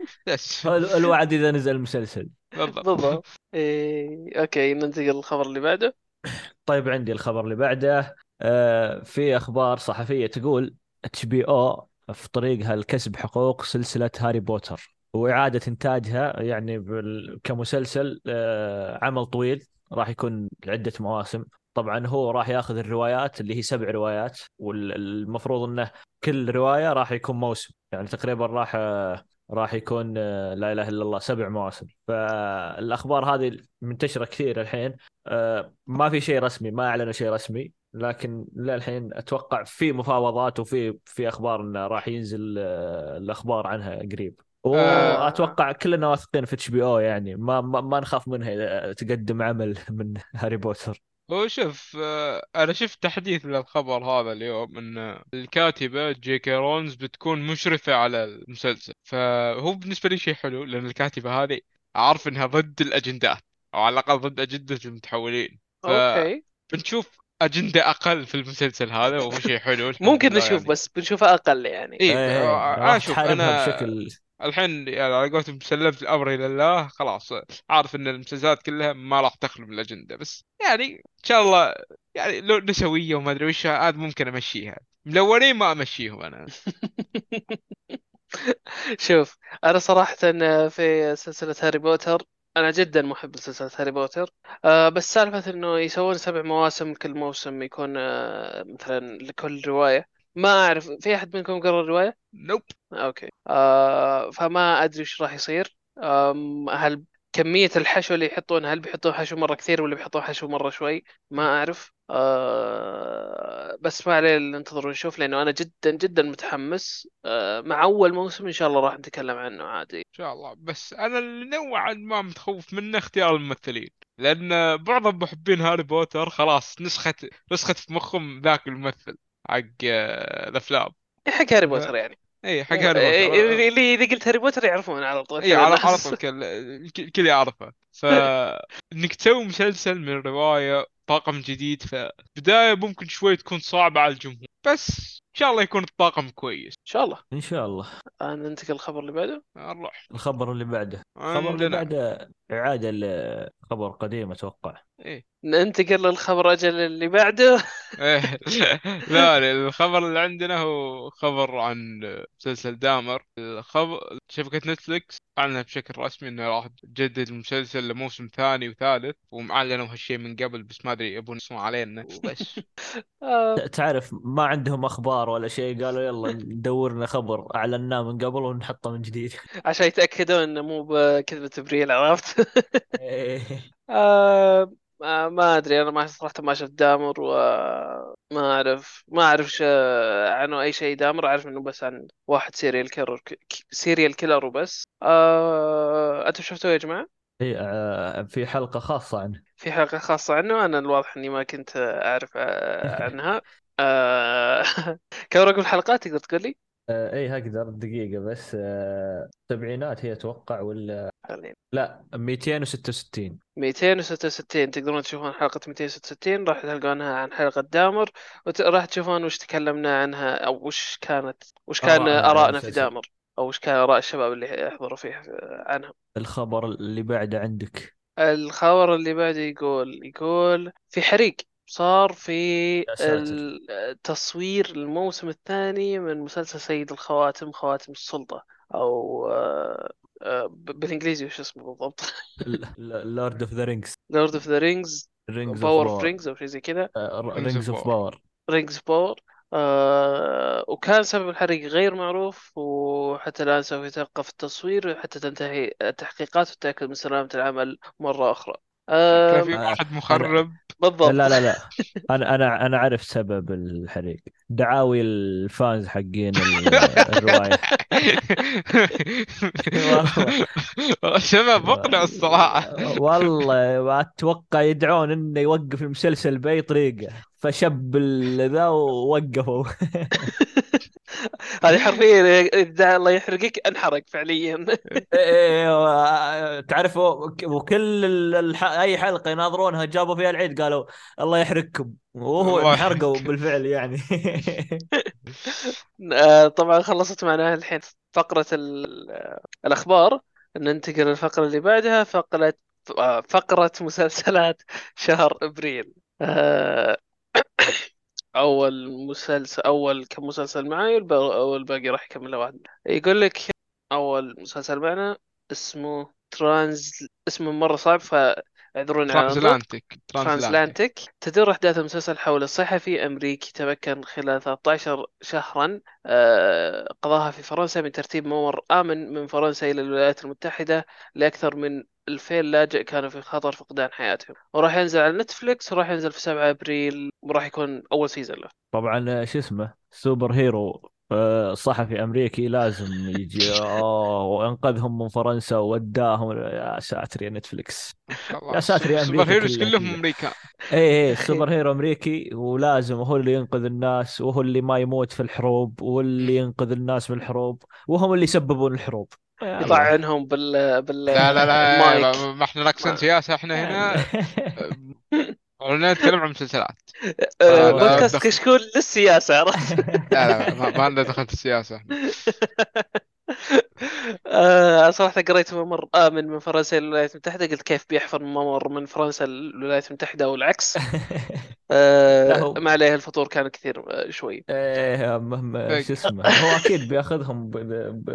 الوعد إذا نزل المسلسل. بالضبط. بالضبط. إيه، okay ننتقل للخبر اللي بعده. طيب عندي الخبر اللي بعده آه، في أخبار صحفية تقول HBO في طريقها لكسب حقوق سلسلة هاري بوتر وإعادة إنتاجها يعني كمسلسل آه، عمل طويل راح يكون عدة مواسم. طبعا هو راح ياخذ الروايات اللي هي سبع روايات والمفروض إنه كل رواية راح يكون موسم يعني تقريبا راح آه، راح يكون آه، لا إله إلا الله سبع مواسم. فالأخبار هذه منتشرة كثير الحين. آه، ما في شيء رسمي ما أعلنوا شيء رسمي لكن للحين أتوقع في مفاوضات وفي في أخبار إنه راح ينزل آه، الأخبار عنها قريب. وأتوقع كلنا واثقين في HBO يعني. ما ما, ما نخاف منها إذا تقدم عمل من هاري بوتر. هو شوف آه، أنا شفت تحديث للخبر هذا اليوم إن الكاتبة جي كي رولينج بتكون مشرفة على المسلسل. فهو بالنسبة لي شيء حلو لأن الكاتبة هذه أعرف إنها ضد الأجندات أو على الأقل ضد أجندة المتحولين. ف- أوكي. بنشوف أجندة أقل في المسلسل هذا وهو شيء حلو ممكن نشوف يعني. بس بنشوفها أقل يعني. إيه إيه، آه، راح أنا شوف تحاربها أنا بشكل الحين يعني على قولتهم سلمت الأمر إلى الله خلاص. عارف إن المسلسلات كلها ما راح تخلو من الأجندة بس يعني إن شاء الله يعني لو نسوية وما أدري وش هذا ممكن أمشيها. ملونين ما أمشيهم أنا. شوف أنا صراحة في سلسلة هاري بوتر أنا جدا محب لسلسلة هاري بوتر. آه بس سالفة إنه يسوون سبع مواسم كل موسم يكون آه مثلا لكل رواية. ما أعرف في أحد منكم قرأ الرواية؟ nope okay. آه فما أدري إيش راح يصير. هل كمية الحشو اللي يحطون هل بيحطون حشو مرة كثير ولا بيحطون حشو مرة شوي؟ ما أعرف. آه بس ما عليه ننتظر ونشوف لأنه أنا جدا جدا متحمس. آه مع أول موسم إن شاء الله راح نتكلم عنه عادي. إن شاء الله. بس أنا اللي نوعا ما متخوف منه اختيار الممثلين لأن بعض محبين هاري بوتر خلاص نسخت نسخت في مخهم ذاك الممثل. حق آه، الأفلام. حق هاري بوتر يعني. إي حق هاري بوتر. اللي إذا قلت هاري بوتر يعرفون على طول إي على. طول كل- الكل يعرفه. ف إنك تسوي مسلسل من رواية طاقم جديد فبدايه ممكن شوي تكون صعبة على الجمهور بس شاء الله يكون الطاقم كويس. إن شاء الله. إن شاء الله. آه، ننتقل للخبر اللي بعده. نروح. الخبر اللي بعده. الخبر اللي بعده إعادة لخبر قديم أتوقع. إيه. ننتقل للخبر أجل اللي بعده. إيه. لا لا، الخبر اللي عندنا هو خبر عن مسلسل دامر. الخبر شبكة نتفليكس أعلنت بشكل رسمي إنه راح تجدد المسلسل لموسم ثاني وثالث ومعلنوا هالشيء من قبل بس ما أدري يبون يسمعوا علينا. وبس آه، تعرف ما عندهم أخبار ولا شيء قالوا يلا ندور لنا خبر اعلناه من قبل ونحطه من جديد. عشان يتاكدوا إنه مو بكذبة إبريل عرفت. آه ما ما أدري أنا ما صراحة ما شفت دامر وما أعرف ما أعرف ش- عنه أي شيء. دامر أعرف إنه بس عن واحد serial killer serial killer وبس. آه أنتم شفتوه يا جماعة؟ آه، في حلقة خاصة عنه. في حلقة خاصة عنه. أنا الواضح إني ما كنت أعرف آه، عنها. آه كم رقم الحلقات تقدر تقول لي؟ آه، اي أقدر دقيقة بس. آه، سبعينات هي أتوقع ولا خلينا لا 266 266 تقدرون تشوفون حلقة 266 راح تلقونها عن حلقة دامر. وراح تشوفون وش تكلمنا عنها أو وش كانت وش كان آرائنا في. دامر أو وش كان آراء الشباب اللي يحضروا فيه عنها. الخبر اللي بعده عندك. الخبر اللي بعده يقول يقول في حريق صار في. التصوير الموسم الثاني من مسلسل سيد الخواتم خواتم السلطة أو ب- بالإنجليزي وش اسمه بالضبط؟ لورد اوف ذا رينجز لورد اوف ذا رينجز Power of Rings أو شيء زي كذا. Rings of Power Rings Power آه وكان سبب الحريق غير معروف وحتى الآن سوف يتوقف التصوير حتى تنتهي التحقيقات وتتأكد من سلامة العمل مرة أخرى. كان آه في واحد مخرب. بالضبط. لا لا لا. أنا أنا أنا عرفت سبب الحريق. دعاوي ال fans حقين ال- الرواية. شباب مقنع الصراحة. والله أتوقع يدعون إنه يوقف المسلسل بأي طريقة. فشب ذا ووقفوا هذه حرفيا إذا الله يحرقك انحرق فعليا. إيه، تعرف وك- وكل ال- الح... أي حلقة يناظرونها جابوا فيها العيد قالوا الله يحرقكم وهو انحرقوا. بالفعل يعني. آه طبعا خلصت معنا الحين فقرة ال- الأخبار ننتقل للفقرة اللي بعدها فقرة آه، فقرة مسلسلات شهر أبريل. أول مسلسل أول كم مسلسل معي والب- والباقي راح يكملها واحد يقول لك أول مسلسل معنا اسمه Trans اسمه مرة صعب فاعذروني على النطق. Transatlantic Transatlantic تدور أحداث المسلسل حول صحفي أمريكي تمكن خلال 13 شهرا آه، قضاها في فرنسا من ترتيب ممر آمن من فرنسا إلى الولايات المتحدة لأكثر من 2000 لاجئ كانوا في خطر فقدان حياتهم. وراح ينزل على نتفليكس وراح ينزل في 7 أبريل وراح يكون أول season له. طبعا شو اسمه super hero آه، صحفي أمريكي لازم يجي. oh وأنقذهم من فرنسا ووداهم. يا ساتر يا نتفلكس يا ساتر يا سوبر أمريكا heroes كلها كلهم كذا. امريكان اي اي super hero أمريكي ولازم هو اللي ينقذ الناس وهو اللي ما يموت في الحروب واللي ينقذ الناس من الحروب وهم اللي يسببون الحروب. يطعنهم بال بال لا لا لا المايك. ما- ما إحنا نقصد ما- سياسة إحنا هنا إحنا نتكلم عن مسلسلات آه، لا، بودكاست. كشكول للسياسة عرفت؟ لا لا ما, ما لنا دخل في السياسة. إحنا آه صراحة قريت ممر آمن من فرنسا إلى الولايات المتحدة قلت كيف بيحفر ممر من فرنسا للولايات المتحدة أو العكس لا، آه ما عليه الفطور كان كثير آه، شوي. إيه مهما شو اسمه هو أكيد بيأخذهم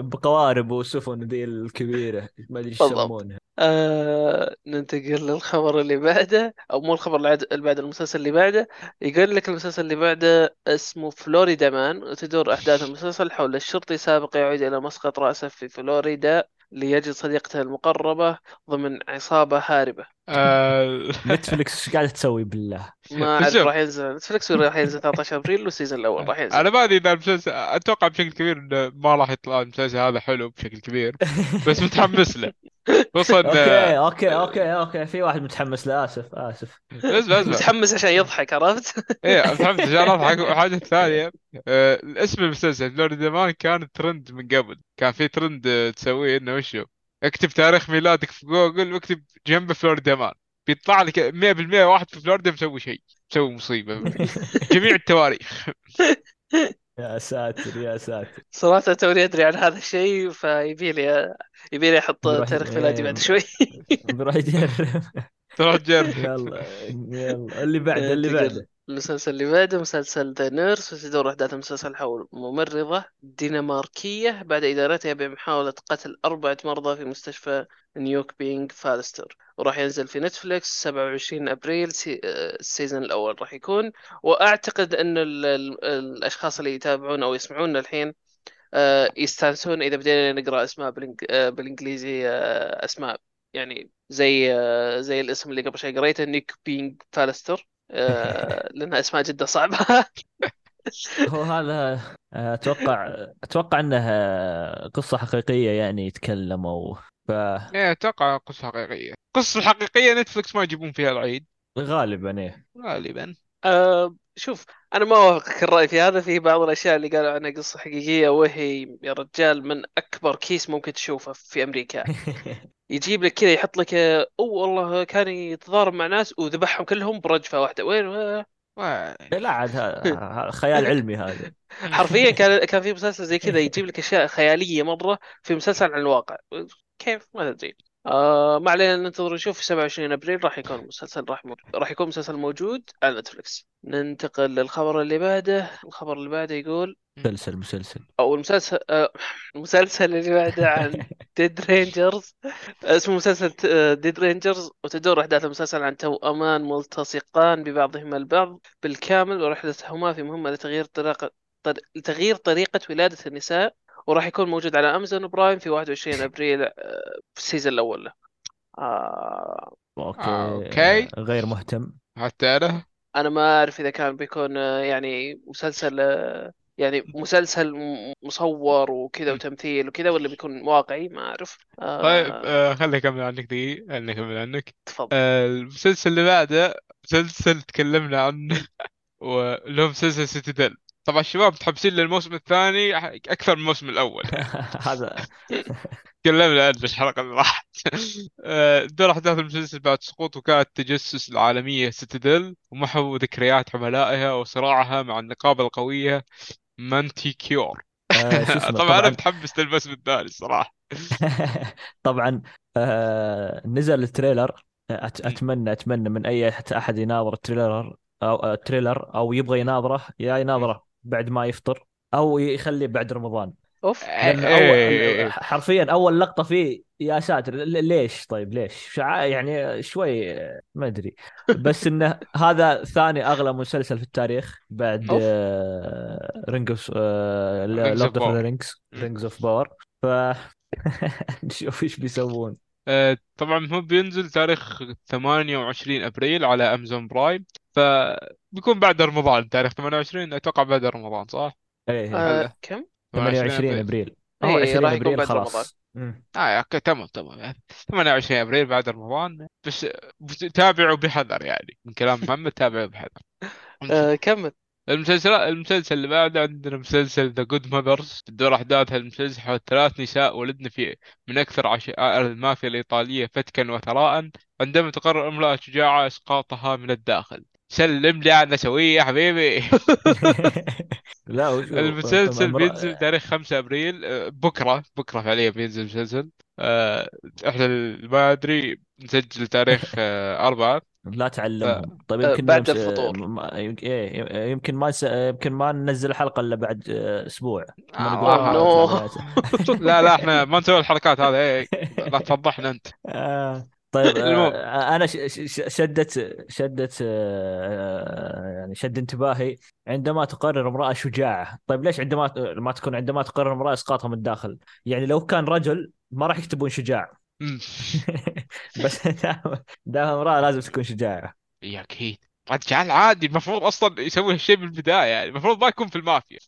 بقوارب وسفن ذي الكبيرة ما أدري إيش. يسمونها. آه ننتقل للخبر اللي بعده أو مو الخبر اللي بعد- المسلسل اللي بعده. يقول لك المسلسل اللي بعده اسمه Florida Man وتدور أحداث المسلسل حول الشرطي سابق يعود إلى مسقط رأسه في فلوريدا ليجد صديقته المقربة ضمن عصابة هاربة. آه، نتفلكس إيش قاعدة تسوي بالله؟ ما أعرف. راح ينزل نتفلكس وراح ينزل 13 أبريل وال season الأول؟ راح ينزل. أنا ما أدري إذا المسلسل أتوقع بشكل كبير إنه ما راح يطلع المسلسل هذا حلو بشكل كبير بس متحمس له. خصوصا okay okay okay okay. في واحد متحمس له آسف آسف. بس بس متحمس عشان يضحك عرفت؟ إيه متحمس عشان اضحك وحاجة ثانية آه، اسم المسلسل. Florida Man كان ترند من قبل. كان في ترند آه، تسويه إنه وشو؟ اكتب تاريخ ميلادك في جوجل واكتب جنب Florida Man بيطلع لك 100% واحد في فلوريدا مسوي شيء مسوي مصيبة. جميع التواريخ. يا ساتر يا ساتر. صراحة توني أدري عن هذا الشيء فيبي لي يبي لي أحط بيروح تاريخ ميلادي بعد إيه، شوي. بيروح يجرب تروح تجرب. يلا يلا. اللي بعده اللي بعده. المسلسل اللي بعده مسلسل The Nurse وتدور أحداث المسلسل حول ممرضة دنماركية بعد إدارتها بمحاولة قتل أربعة مرضى في مستشفى نيكوبينج فالستر. وراح ينزل في نتفليكس 27 أبريل سي... آه، ال season الأول راح يكون. وأعتقد أن ال... ال... الأشخاص اللي يتابعون أو يسمعون الحين آه، يستانسون إذا بدينا نقرأ أسماء بالإنج... آه، بالإنجليزي أسماء يعني زي زي الاسم اللي قبل شوي قريته نيك بينج فالستر. آه، لأنها أسماء جدا صعبة. هو هذا آه، أتوقع أتوقع انها قصة حقيقية يعني يتكلموا. إيه أتوقع قصة حقيقية. قصة حقيقية نتفلكس ما يجيبون فيها العيد. فغالبا إيه. غالبا. آه، شوف أنا ما أوافقك الرأي في هذا. في بعض الأشياء اللي قالوا عنها قصة حقيقية وهي يا رجال من أكبر كيس ممكن تشوفه في أمريكا. يجيب لك كذا يحط لك أو والله كان يتضارب مع ناس وذبحهم كلهم برجفة واحدة. وين و- لا عاد خيال علمي هذا. حرفيا كان كان في مسلسل زي كذا يجيب لك أشياء خيالية مرة في مسلسل عن الواقع. كيف؟ ما تدري. آه ما علينا ننتظر نشوف في 27 أبريل راح يكون المسلسل راح مو... راح يكون مسلسل موجود على نتفلكس ننتقل للخبر اللي بعده. الخبر اللي بعده يقول مسلسل مسلسل. أو المسلسل آه المسلسل اللي بعده عن Dead Ringers اسمه مسلسل Dead Ringers وتدور أحداث المسلسل عن توأمان ملتصقان ببعضهما البعض بالكامل ورحلتهما في مهمة لتغيير طريقة طر- لتغيير طريقة ولادة النساء. وراح يكون موجود على امازون برايم في 21 أبريل آه، في ال season الأول له. آه okay. آه، okay. غير مهتم. حتى أنا أنا ما أعرف إذا كان بيكون آه، يعني مسلسل يعني مسلسل مصور وكذا وتمثيل وكذا ولا بيكون واقعي؟ ما أعرف. آه طيب آه خليني أكمل عنك دقيقة خليني أكمل عنك. تفضل. آه المسلسل اللي بعده مسلسل تكلمنا عنه واللي هو مسلسل Citadel طبعا الشباب متحمسين للموسم الثاني أكثر من الموسم الأول. هذا. تكلمنا عنه الحلقة اللي راحت. آه، تدور أحداث المسلسل بعد سقوط وكالة التجسس العالمية Citadel ومحو ذكريات عملائها وصراعها مع النقابة القوية مانتي كيور. آه، طبعا طبعا. متحمس للموسم الثاني الصراحة. طبعا آه، نزل ال trailer. أتمنى أتمنى من أي أحد يناظر ال trailer أو ال trailer أو يبغى يناظره يا يناظره. بعد ما يفطر أو يخليه بعد رمضان أوف لأن إيه. اول حرفيا أول لقطة فيه يا ساتر ليش طيب ليش شع- يعني شوي ما أدري بس إنه هذا ثاني أغلى مسلسل في التاريخ بعد. Ring of Rings of Lord of. Rings. Rings of Power ف نشوف إيش بيسوون آه، طبعا هو بينزل تاريخ 28 أبريل على امازون برايم فبيكون بعد رمضان تاريخ 28 أتوقع بعد رمضان صح؟ إيه آه هلا. كم؟ 28 أبريل. إيه، 20 راح يكون أبريل بعد رمضان. خلاص. آه okay تمام تمام. 28 أبريل بعد رمضان بس تابعوا بحذر يعني من كلام محمد تابعوا بحذر. آه كمل. المسلسل المسلسل اللي بعده عندنا مسلسل The Good Mothers تدور احداث المسلسل حول ثلاث نساء ولدن في من أكثر عشائر المافيا الإيطالية فتكا وثراء. عندما تقرر امراه شجاعة إسقاطها من الداخل. سلم لي على سوية يا حبيبي. لا وش المسلسل طبعاً بينزل تاريخ 5 أبريل. آه، بكرة بكرة فعليا بينزل المسلسل آه، إحنا ما أدري نسجل تاريخ آه، أربعة. لا تعلمهم. طيب يمكن بعد الفطور. يمكن إيه، يمكن ما نس- يمكن ما ننزل حلقه إلا بعد أسبوع. آه، نو. لا لا إحنا ما نسوي الحركات هذه. إيه، لا تفضحنا أنت. آه، طيب المهم. آه، أنا شدت شدت آه، يعني شد انتباهي عندما تقرر امرأة شجاعة. طيب ليش عندما ما تكون عندما تقرر امرأة إسقاطها من الداخل؟ يعني لو كان رجل ما راح يكتبون شجاع. بس دام امرأة لازم تكون شجاعة. يا أكيد رجال عادي المفروض أصلا يسوي هالشيء من البداية يعني. المفروض ما يكون في المافيا.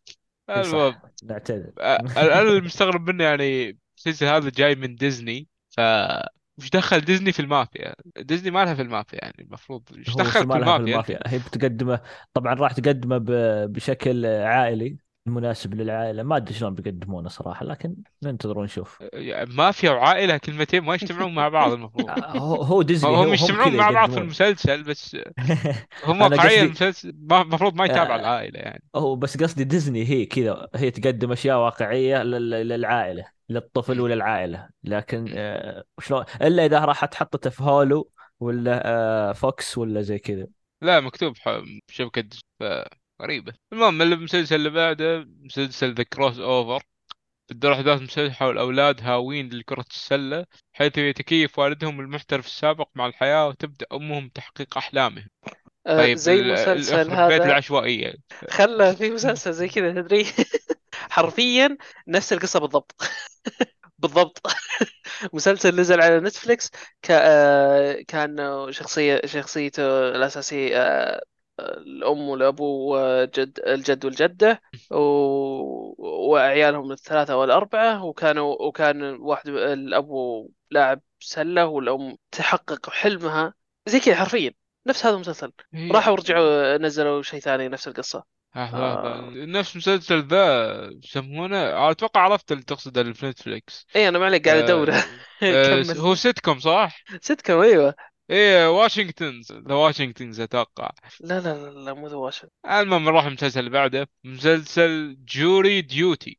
المهم. نعتذر. آه، أنا المستغرب منه يعني المسلسل هذا جاي من ديزني ف وش دخل ديزني في المافيا؟ ديزني ما لها في المافيا يعني المفروض وش ما في لها في المافيا؟ المافيا هي بتقدمه طبعا راح تقدمه ب- بشكل عائلي المناسب للعائلة ما أدري شلون بيقدمونه صراحة لكن ننتظر ونشوف يعني مافيا وعائلة كلمتين ما يجتمعون مع بعض المفروض هو ديزني هم يجتمعون مع بعض في. المسلسل بس هم واقعيا المسلسل المفروض ما يتابع آه. العائلة يعني هو بس قصدي ديزني هي كذا هي تقدم أشياء واقعية لل- للعائلة للطفل وللعائله لكن آه، شلون؟ إلا إذا راح تحطه في Hulu ولا آه، فوكس ولا زي كذا. لا مكتوب شبكة ديزني غريبة. المهم المسلسل اللي بعده مسلسل The Crossover تدور احداث المسلسل حول أولاد هاوين لكرة السلة حيث يتكيف والدهم المحترف السابق مع الحياة وتبدأ أمهم تحقيق أحلامهم. آه، طيب زي ال- المسلسل هذا. العشوائية. خلى في مسلسل زي كذا تدري؟ حرفيا نفس القصة بالضبط. بالضبط. مسلسل نزل على نتفليكس ك... آه، كان شخصية شخصيته الأساسية آه، الأم والأبو وجد الجد والجدة و... وعيالهم الثلاثة والأربعة وكانوا وكان واحد الأبو لاعب سلة والأم تحقق حلمها. زي كذا حرفيا. نفس هذا المسلسل. هي- راحوا ورجعوا نزلوا شيء ثاني نفس القصة. آه، آه. نفس المسلسل ذا يسمونه أتوقع عرفت اللي تقصده في نتفليكس اي أنا ما عليك قاعد آه، أدور. آه، كمل. هو سيت كوم صح؟ سيتكم أيوه. إيه واشنطنز the واشنطنز أتوقع. لا لا لا, لا مو the واشنطن المهم نروح المسلسل اللي بعده. مسلسل Jury Duty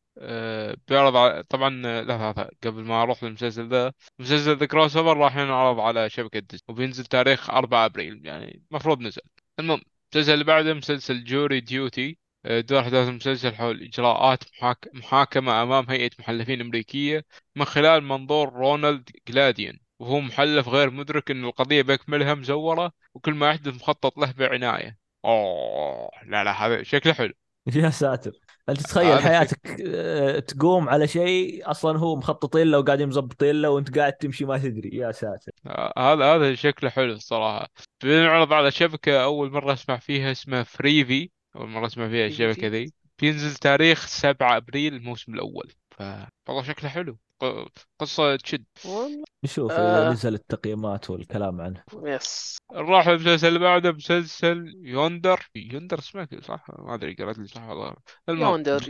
بيعرض على... طبعا آه، لا لا قبل ما أروح للمسلسل ذا مسلسل The Crossover راح ينعرض على شبكة ديزني وبينزل تاريخ 4 أبريل يعني المفروض نزل. المهم المسلسل اللي بعده مسلسل Jury Duty أه، دور احداث المسلسل حول إجراءات محاك... محاكمة أمام هيئة محلفين أمريكية من خلال منظور رونالد جلاديان وهو محلف غير مدرك إن القضية بأكملها مزورة وكل ما يحدث مخطط له بعناية. أوه لا لا هذا شكله حلو. يا ساتر. انت تتخيل حياتك آه، تقوم على شيء أصلا هو مخططين له وقاعدين مظبطين له وأنت قاعد تمشي ما تدري. يا ساتر. آه، هذا هذا شكله حلو الصراحة. بنعرض على شبكة أول مرة أسمع فيها اسمها Freevee أول مرة أسمع فيها Freevee؟ ذي. بينزل تاريخ 7 أبريل الموسم الأول. ف والله شكله حلو. ق- قصة تشد والله نشوف آه. إذا نزل التقييمات والكلام عنه. yes. نروح للمسلسل اللي بعده مسلسل Yonder. Yonder اسمه صح؟ ما أدري قرأت لي صح ولا غلط. المهم. Yonder.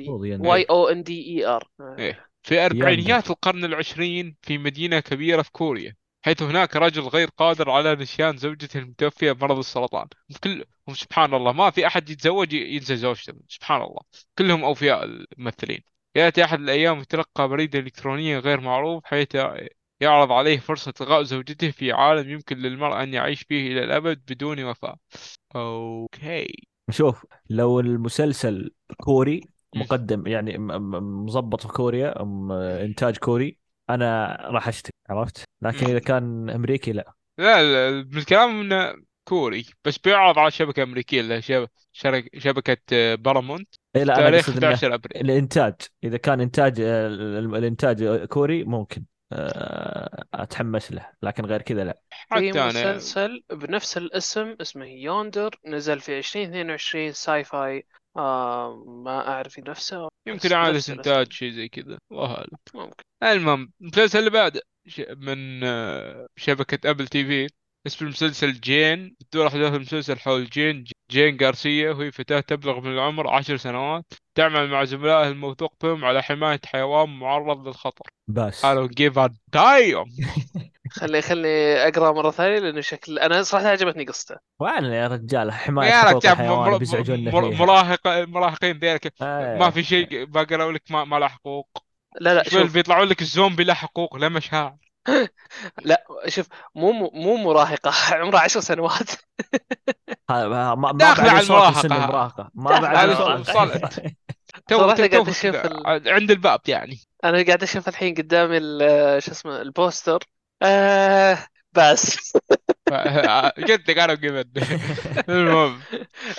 Y O N D E R إيه. في أربعينيات يندر. القرن العشرين في مدينة كبيرة في كوريا حيث هناك رجل غير قادر على نسيان زوجته المتوفية بمرض السرطان. كل سبحان الله ما في أحد يتزوج ينسى زوجته سبحان الله. كلهم أوفياء الممثلين. يأتي أحد الأيام يتلقى بريدة إلكترونية غير معروف حيث يعرض عليه فرصة إلغاء زوجته في عالم يمكن للمرء أن يعيش فيه إلى الأبد بدون وفاة. أوكي. شوف لو المسلسل كوري. مقدم يعني مظبط في كوريا إنتاج كوري أنا راح أشتري عرفت؟ لكن. إذا كان أمريكي لا. لا الكلام إنه كوري بس بيعرض على شبكة أمريكية اللي هي شبكة بارامونت. إيه لا أنا تاريخ أقصد إنه 11 ابريل الإنتاج. إذا كان إنتاج ال- الإنتاج كوري ممكن آه، أتحمس له. لكن غير كذا لا. في مسلسل بنفس الاسم اسمه Yonder نزل في 2022 sci-fi آه ما أعرف نفسه. يمكن عادة. إنتاج شيء زي كذا. الله أعلم. ممكن. المهم المسلسل اللي بعده ش- من آه، شبكة أبل تي في. اسم المسلسل جين تدور احداث المسلسل حول جين جين غارسيا وهي فتاة تبلغ من العمر عشر سنوات تعمل مع زملائها الموثوق بهم على حماية حيوان معرض للخطر. بس. قالوا give a damn. خلي خلي أقرأ مرة ثانية لأنه شكل أنا صراحة عجبتني قصته. وأنا يا رجال حماية يا رجال الحيوان مر- بيزعجونا مر- مراهق المراهقين ذيك آه. ما في شيء بقرا لك ما, ما له حقوق. لا لا شوف شوف. بيطلعوا لك الزومبي له حقوق له مشاعر. لا شوف مو مو مراهقة عمرها عشر سنوات. ما ما داخلة بعد على المراهقة. ما بعد. تو قاعد ال- عند الباب يعني. أنا قاعد أشوف الحين قدامي ال- شو اسمه البوستر. آه بس. قلت لك أنا قبل. المهم.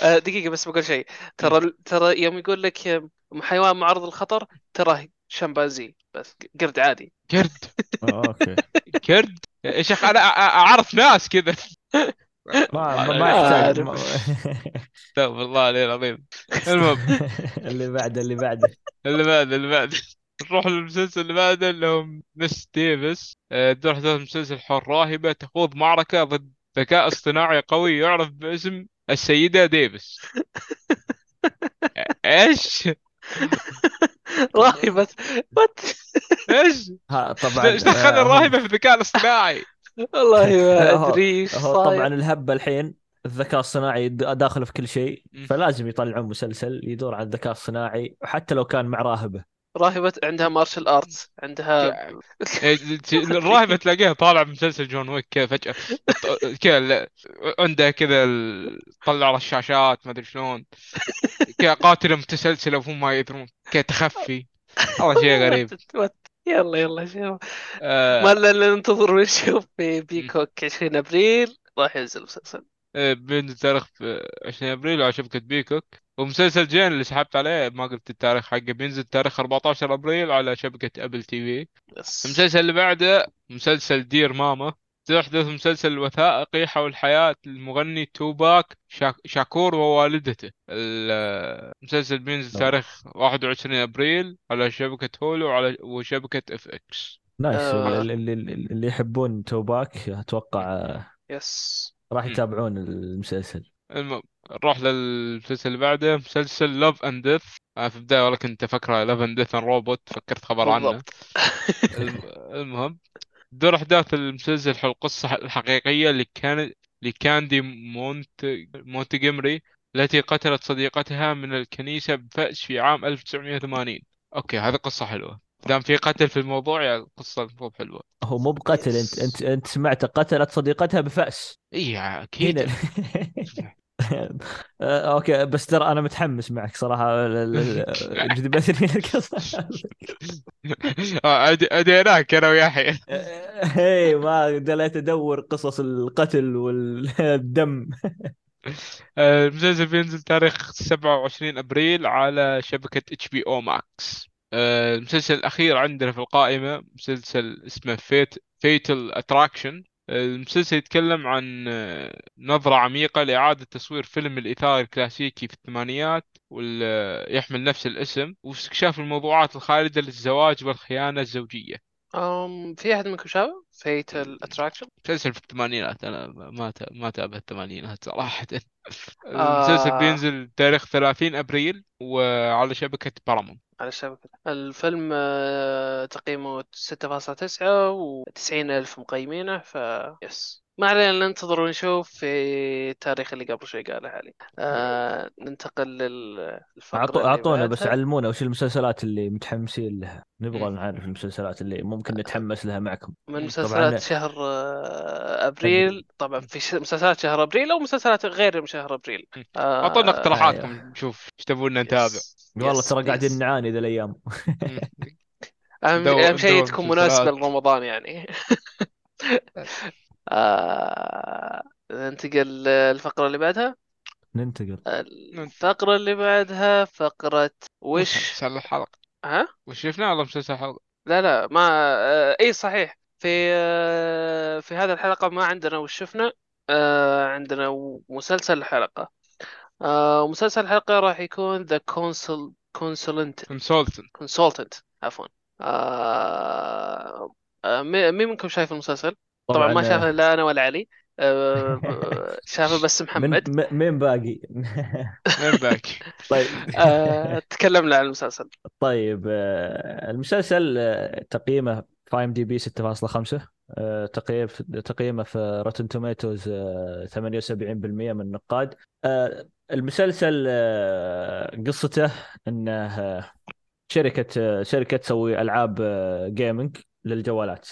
آه دقيقة بس بقول شيء. ترى ترى يوم يقول لك حيوان معرض للخطر ترى شمبانزي بس قرد عادي. كرد آه، أوكي. كرد يا شيخ أنا أعرف ناس كذا. ما ما, يحتاج. ما- استغفر الله العلي العظيم. المهم. اللي بعده اللي بعده اللي بعده اللي بعده نروح للمسلسل اللي بعده اللي هو Mrs. Davis. آه، دور احداث المسلسل حول راهبة تخوض معركة ضد ذكاء اصطناعي قوي يعرف باسم السيدة ديفيس. إيش؟ راهبة what إيش؟ ها طبعا إيش دخل آه، الراهبة في الذكاء الاصطناعي؟ والله ما أدري إيش هو طبعا الهبه الحين الذكاء الصناعي د- داخل في كل شيء. فلازم يطلعون مسلسل يدور على الذكاء الصناعي وحتى لو كان مع راهبة راهبة عندها martial arts عندها إيه، الراهبة تلاقيها طالع بمسلسل جون ويك فجأة. كذا لا، عنده كذا طلع رشاشات ما أدري شلون. كذا قاتله متسلسله وهم ما يدرون. كذا تخفي. والله شيء غريب. يلا يلا شوف. آه، ما لنا ننتظر ونشوف في بيكوك 20 أبريل راح ينزل المسلسل. آه، بينزل تاريخ في 20 أبريل على شبكه بيكوك. ومسلسل جين اللي سحبت عليه ما قلت التاريخ حقه بينزل تاريخ 14 أبريل على شبكة أبل تي في. بس المسلسل اللي بعده مسلسل دير ماما تحدث مسلسل وثائقي حول حياة المغني توباك شاك شاكور ووالدته. المسلسل بينزل نعم. تاريخ 21 أبريل على شبكة Hulu وعلى وشبكة FX. nice. آه. اللي, اللي, اللي يحبون توباك أتوقع yes. راح. يتابعون المسلسل. المهم. نروح للمسلسل اللي بعده مسلسل Love and Death أنا في البداية ولا كنت افكره Love and Death Robot فكرت خبر عنه. المهم دور أحداث المسلسل حول القصة الحقيقية اللي كان لكاندي مونت مونتغمري التي قتلت صديقتها من الكنيسة بفأس في عام 1980 أوكي هذه قصة حلوة. دام في قتل في الموضوع يعني القصة المفروض حلوة. هو مو بقتل انت انت أنت سمعت قتلت صديقتها بفأس اي أكيد. هنا. أوكي بس ترى أنا متحمس معك صراحة. جذبتني القصة آه، أدي- أديناك أنا ويحيى اي ما دليت أدور قصص القتل والدم. آه، المسلسل بينزل تاريخ 27 أبريل على شبكة HBO Max. المسلسل الأخير عندنا في القائمة مسلسل اسمه Fat Fatal Attraction المسلسل يتكلم عن آه، نظرة عميقة لإعادة تصوير فيلم الإثارة الكلاسيكي في الثمانينات ويحمل نفس الاسم واستكشاف الموضوعات الخالدة للزواج والخيانة الزوجية أم في أحد منكم شافه؟ Fatal Attraction؟ مسلسل في الثمانينات أنا ما ما تابع الثمانينات صراحة. المسلسل آه. بينزل تاريخ 30 أبريل وعلى شبكة بارامون على الشبكة الفيلم آه، تقييمه 6.9 و90 ألف مقيمينه ف يس ما علينا ننتظر ونشوف في التاريخ اللي قبل شوي قاله علي. آه ننتقل للفقرة أعطو- اللي أعطونا بس. علمونا وش المسلسلات اللي متحمسين لها. نبغى. نعرف المسلسلات اللي ممكن نتحمس لها معكم. من. مسلسلات شهر آه، أبريل طبعا في ش- مسلسلات شهر أبريل أو مسلسلات غير من شهر أبريل. آه، أعطونا أيوه. اقتراحاتكم نشوف إيش تبون نتابع. والله ترى قاعدين. نعاني ذا الأيام. أهم أهم شيء تكون. مناسبة لرمضان يعني آه، ننتقل الفقره اللي بعدها ننتقل الفقرة اللي بعدها فقرة وش مسلسل الحلقة ها وش شفنا والله مسلسل الحلقة لا لا ما آه، إي صحيح في آه، في هذه الحلقة ما عندنا وش شفنا آه، عندنا مسلسل الحلقة. آه، مسلسل الحلقة راح يكون The Consul Consultant Consultant Consultant عفوا. مي- مين منكم شايف المسلسل؟ طبعا ما شافه لا أنا ولا علي. شافه بس محمد. مين باقي. وين باك طيب. تكلمنا عن المسلسل. طيب المسلسل تقييمه IMDb 6.5 آه، تقييم تقييمه في Rotten Tomatoes 78% من النقاد. آه، المسلسل آه، قصته إنه آه، شركة آه، شركة تسوي ألعاب gaming للجوالات.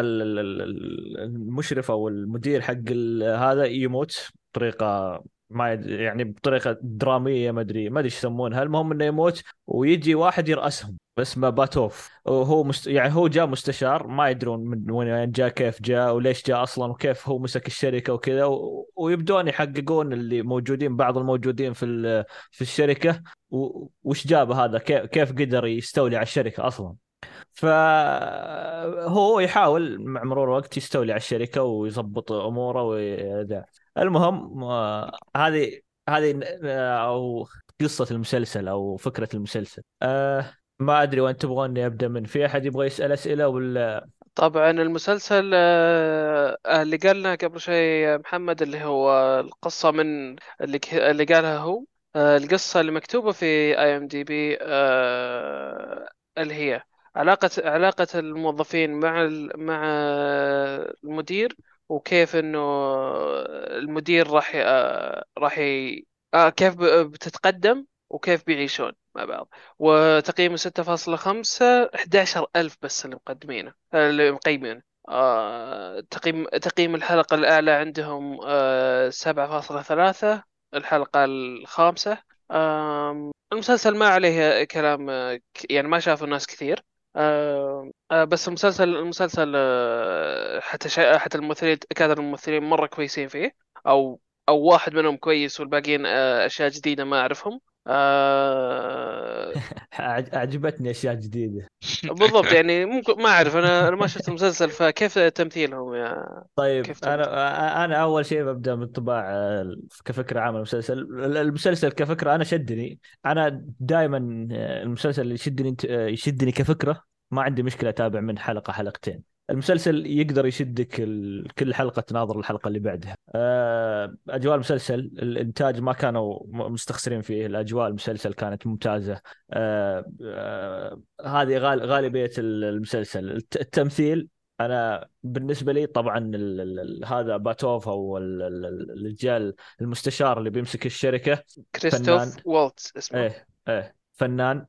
ال- المشرف أو المدير حق هذا يموت بطريقة ما يعني بطريقة درامية ما أدري ما أدري إيش يسمونها. المهم انه يموت ويجي واحد يرأسهم اسمه باتوف. وهو مست... يعني هو جاء مستشار ما يدرون من وين جاء كيف جاء وليش جاء أصلا وكيف هو مسك الشركة وكذا. و... ويبدون يحققون اللي موجودين بعض الموجودين في ال... في الشركة. و... وش جابه هذا؟ كيف كيف قدر يستولي على الشركة أصلا؟ فهو يحاول مع مرور الوقت يستولي على الشركة ويضبط أموره وذا. المهم آه، هذه هذه آه، أو قصة المسلسل أو فكرة المسلسل. آه ما أدري وين تبغوني أبدأ من. في أحد يبغى يسأل أسئلة ولا؟ طبعا المسلسل اللي قالنا قبل شوي محمد اللي هو القصة من اللي اللي قالها هو القصة اللي مكتوبة في اي ام دي بي اللي هي علاقة علاقة الموظفين مع مع المدير وكيف إنه المدير راح آه، راح ي... آه كيف بتتقدم وكيف بيعيشون مع بعض. وتقييمه 6.5 11 ألف بس اللي مقدمينه اللي مقيمينه. آه تقييم تقييم الحلقة الأعلى عندهم آه 7.3 الحلقة الخامسة. آم، المسلسل ما عليه كلام آه، يعني ما شافه الناس كثير. آه، آه، بس المسلسل المسلسل آه، حتى شا... حتى الممثلين كادر الممثلين مرة كويسين فيه أو أو واحد منهم كويس والباقيين آه، أشياء جديدة ما أعرفهم. آه، أعجبتني أشياء جديدة. بالضبط يعني ممكن ما أعرف أنا أنا ما شفت المسلسل فكيف تمثيلهم يا طيب كيف تمثيل؟ أنا أنا أول شيء ببدأ من طباع آه، كفكرة عامة المسلسل. المسلسل كفكرة أنا شدني. أنا دائما المسلسل اللي يشدني آه، يشدني كفكرة ما عندي مشكلة أتابع من حلقة حلقتين. المسلسل يقدر يشدك ال... كل حلقة تناظر الحلقة اللي بعدها. آه، أجواء المسلسل الإنتاج ما كانوا مستخسرين فيه الأجواء المسلسل كانت ممتازة. آه، آه، هذه غال... غالبية المسلسل. الت- التمثيل أنا بالنسبة لي طبعا ال ال هذا باتوف أو ال- ال- ال- الرجال المستشار اللي بيمسك الشركة كريستوف والتس اسمه. إيه إيه فنان.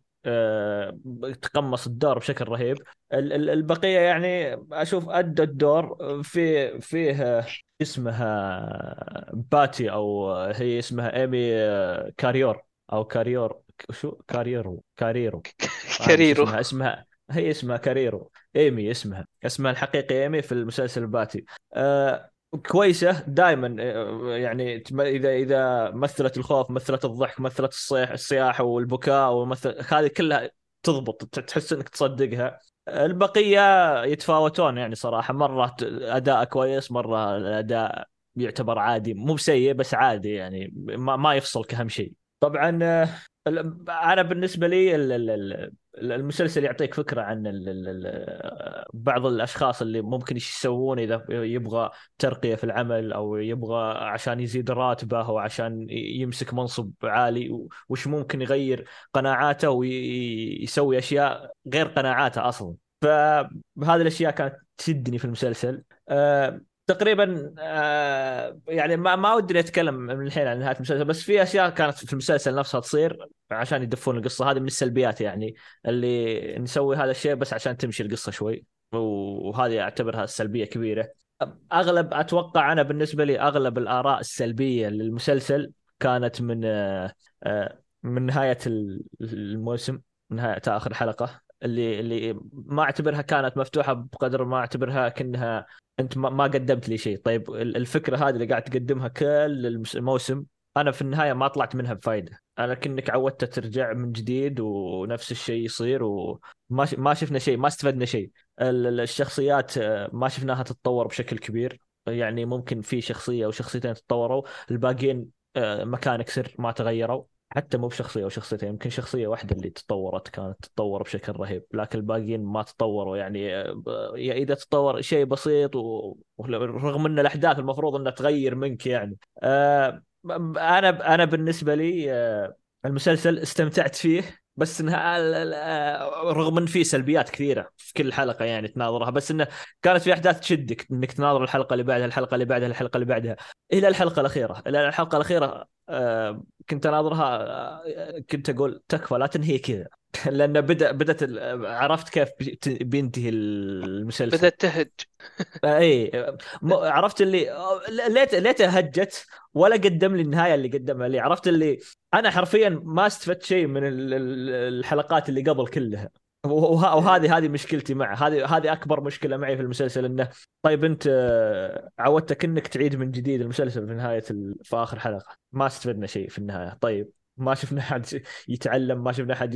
تقمص الدور بشكل رهيب. ال- ال- البقية يعني أشوف أدى الدور في فيه اسمها باتي أو هي اسمها إيمي آه، كاريور أو كاريور شو؟ كاريرو كاريرو. كاريرو. اسمها. اسمها هي اسمها كاريرو. إيمي اسمها. اسمها الحقيقي إيمي في المسلسل باتي. آه كويسة دائما يعني تم- إذا إذا مثلت الخوف مثلت الضحك مثلت الصيح الصياح والبكاء ومثل هذه كلها تضبط تحس إنك تصدقها. البقية يتفاوتون يعني صراحة مرة أداء كويس مرة الأداء يعتبر عادي مو بسيء بس عادي يعني ما, ما يفصل كأهم شيء. طبعا آه، أنا بالنسبة لي المسلسل يعطيك فكرة عن بعض الأشخاص اللي ممكن يسوون إذا يبغى ترقية في العمل أو يبغى عشان يزيد راتبه أو عشان يمسك منصب عالي وش ممكن يغير قناعاته ويسوي أشياء غير قناعاته أصلا. فهذه الأشياء كانت تشدني في المسلسل. آه، تقريبا آه، يعني ما ما ودي اتكلم من الحين عن نهاية المسلسل بس في أشياء كانت في المسلسل نفسها تصير عشان يدفون القصة. هذه من السلبيات يعني اللي نسوي هذا الشيء بس عشان تمشي القصة شوي. وهذه أعتبرها سلبية كبيرة. أغلب أتوقع أنا بالنسبة لي أغلب الآراء السلبية للمسلسل كانت من آه، آه، من نهاية الموسم نهاية آخر حلقة اللي اللي ما أعتبرها كانت مفتوحة بقدر ما أعتبرها كأنها أنت ما قدمت لي شيء. طيب ال- الفكرة هذه اللي قاعد تقدمها كل الموسم أنا في النهاية ما طلعت منها بفائده أنا كأنك عودت ترجع من جديد ونفس الشيء يصير وما ما شفنا شيء ما استفدنا شيء. ال- ال- الشخصيات آه، ما شفناها تتطور بشكل كبير. يعني ممكن في شخصية أو شخصيتين تطوروا الباقيين آه، مكانك سر ما تغيروا. حتى مو بشخصية أو شخصيتين يمكن شخصية واحدة اللي تطورت كانت تتطور بشكل رهيب لكن الباقيين ما تطوروا يعني إذا تطور شيء بسيط ورغم إن الأحداث المفروض إنها تغير منك يعني. آه، أنا أنا بالنسبة لي آه، المسلسل استمتعت فيه. بس إنها آه، رغم إن في سلبيات كثيرة في كل حلقة يعني تناظرها بس إنه كانت في أحداث تشدك إنك تناظر الحلقة اللي بعدها الحلقة اللي بعدها الحلقة اللي بعدها إلى الحلقة الأخيرة. إلى الحلقة الأخيرة آه، كنت أناظرها آه، كنت أقول تكفى لا تنهي كذا. لأن بدأ بدأت عرفت كيف بي- بينتهي المسلسل. بدأت تهج. اي عرفت اللي ليت ليته هجت. ولا قدم لي النهاية اللي قدمها لي. عرفت اللي أنا حرفيا ما استفدت شيء من ال- ال- الحلقات اللي قبل كلها. وه- وهذه هذه مشكلتي معه. هذه هذه أكبر مشكلة معي في المسلسل إنه طيب أنت آه، عودتك إنك تعيد من جديد المسلسل في نهاية ال... في آخر حلقة. ما استفدنا شيء في النهاية. طيب ما شفنا احد يتعلم ما شفنا احد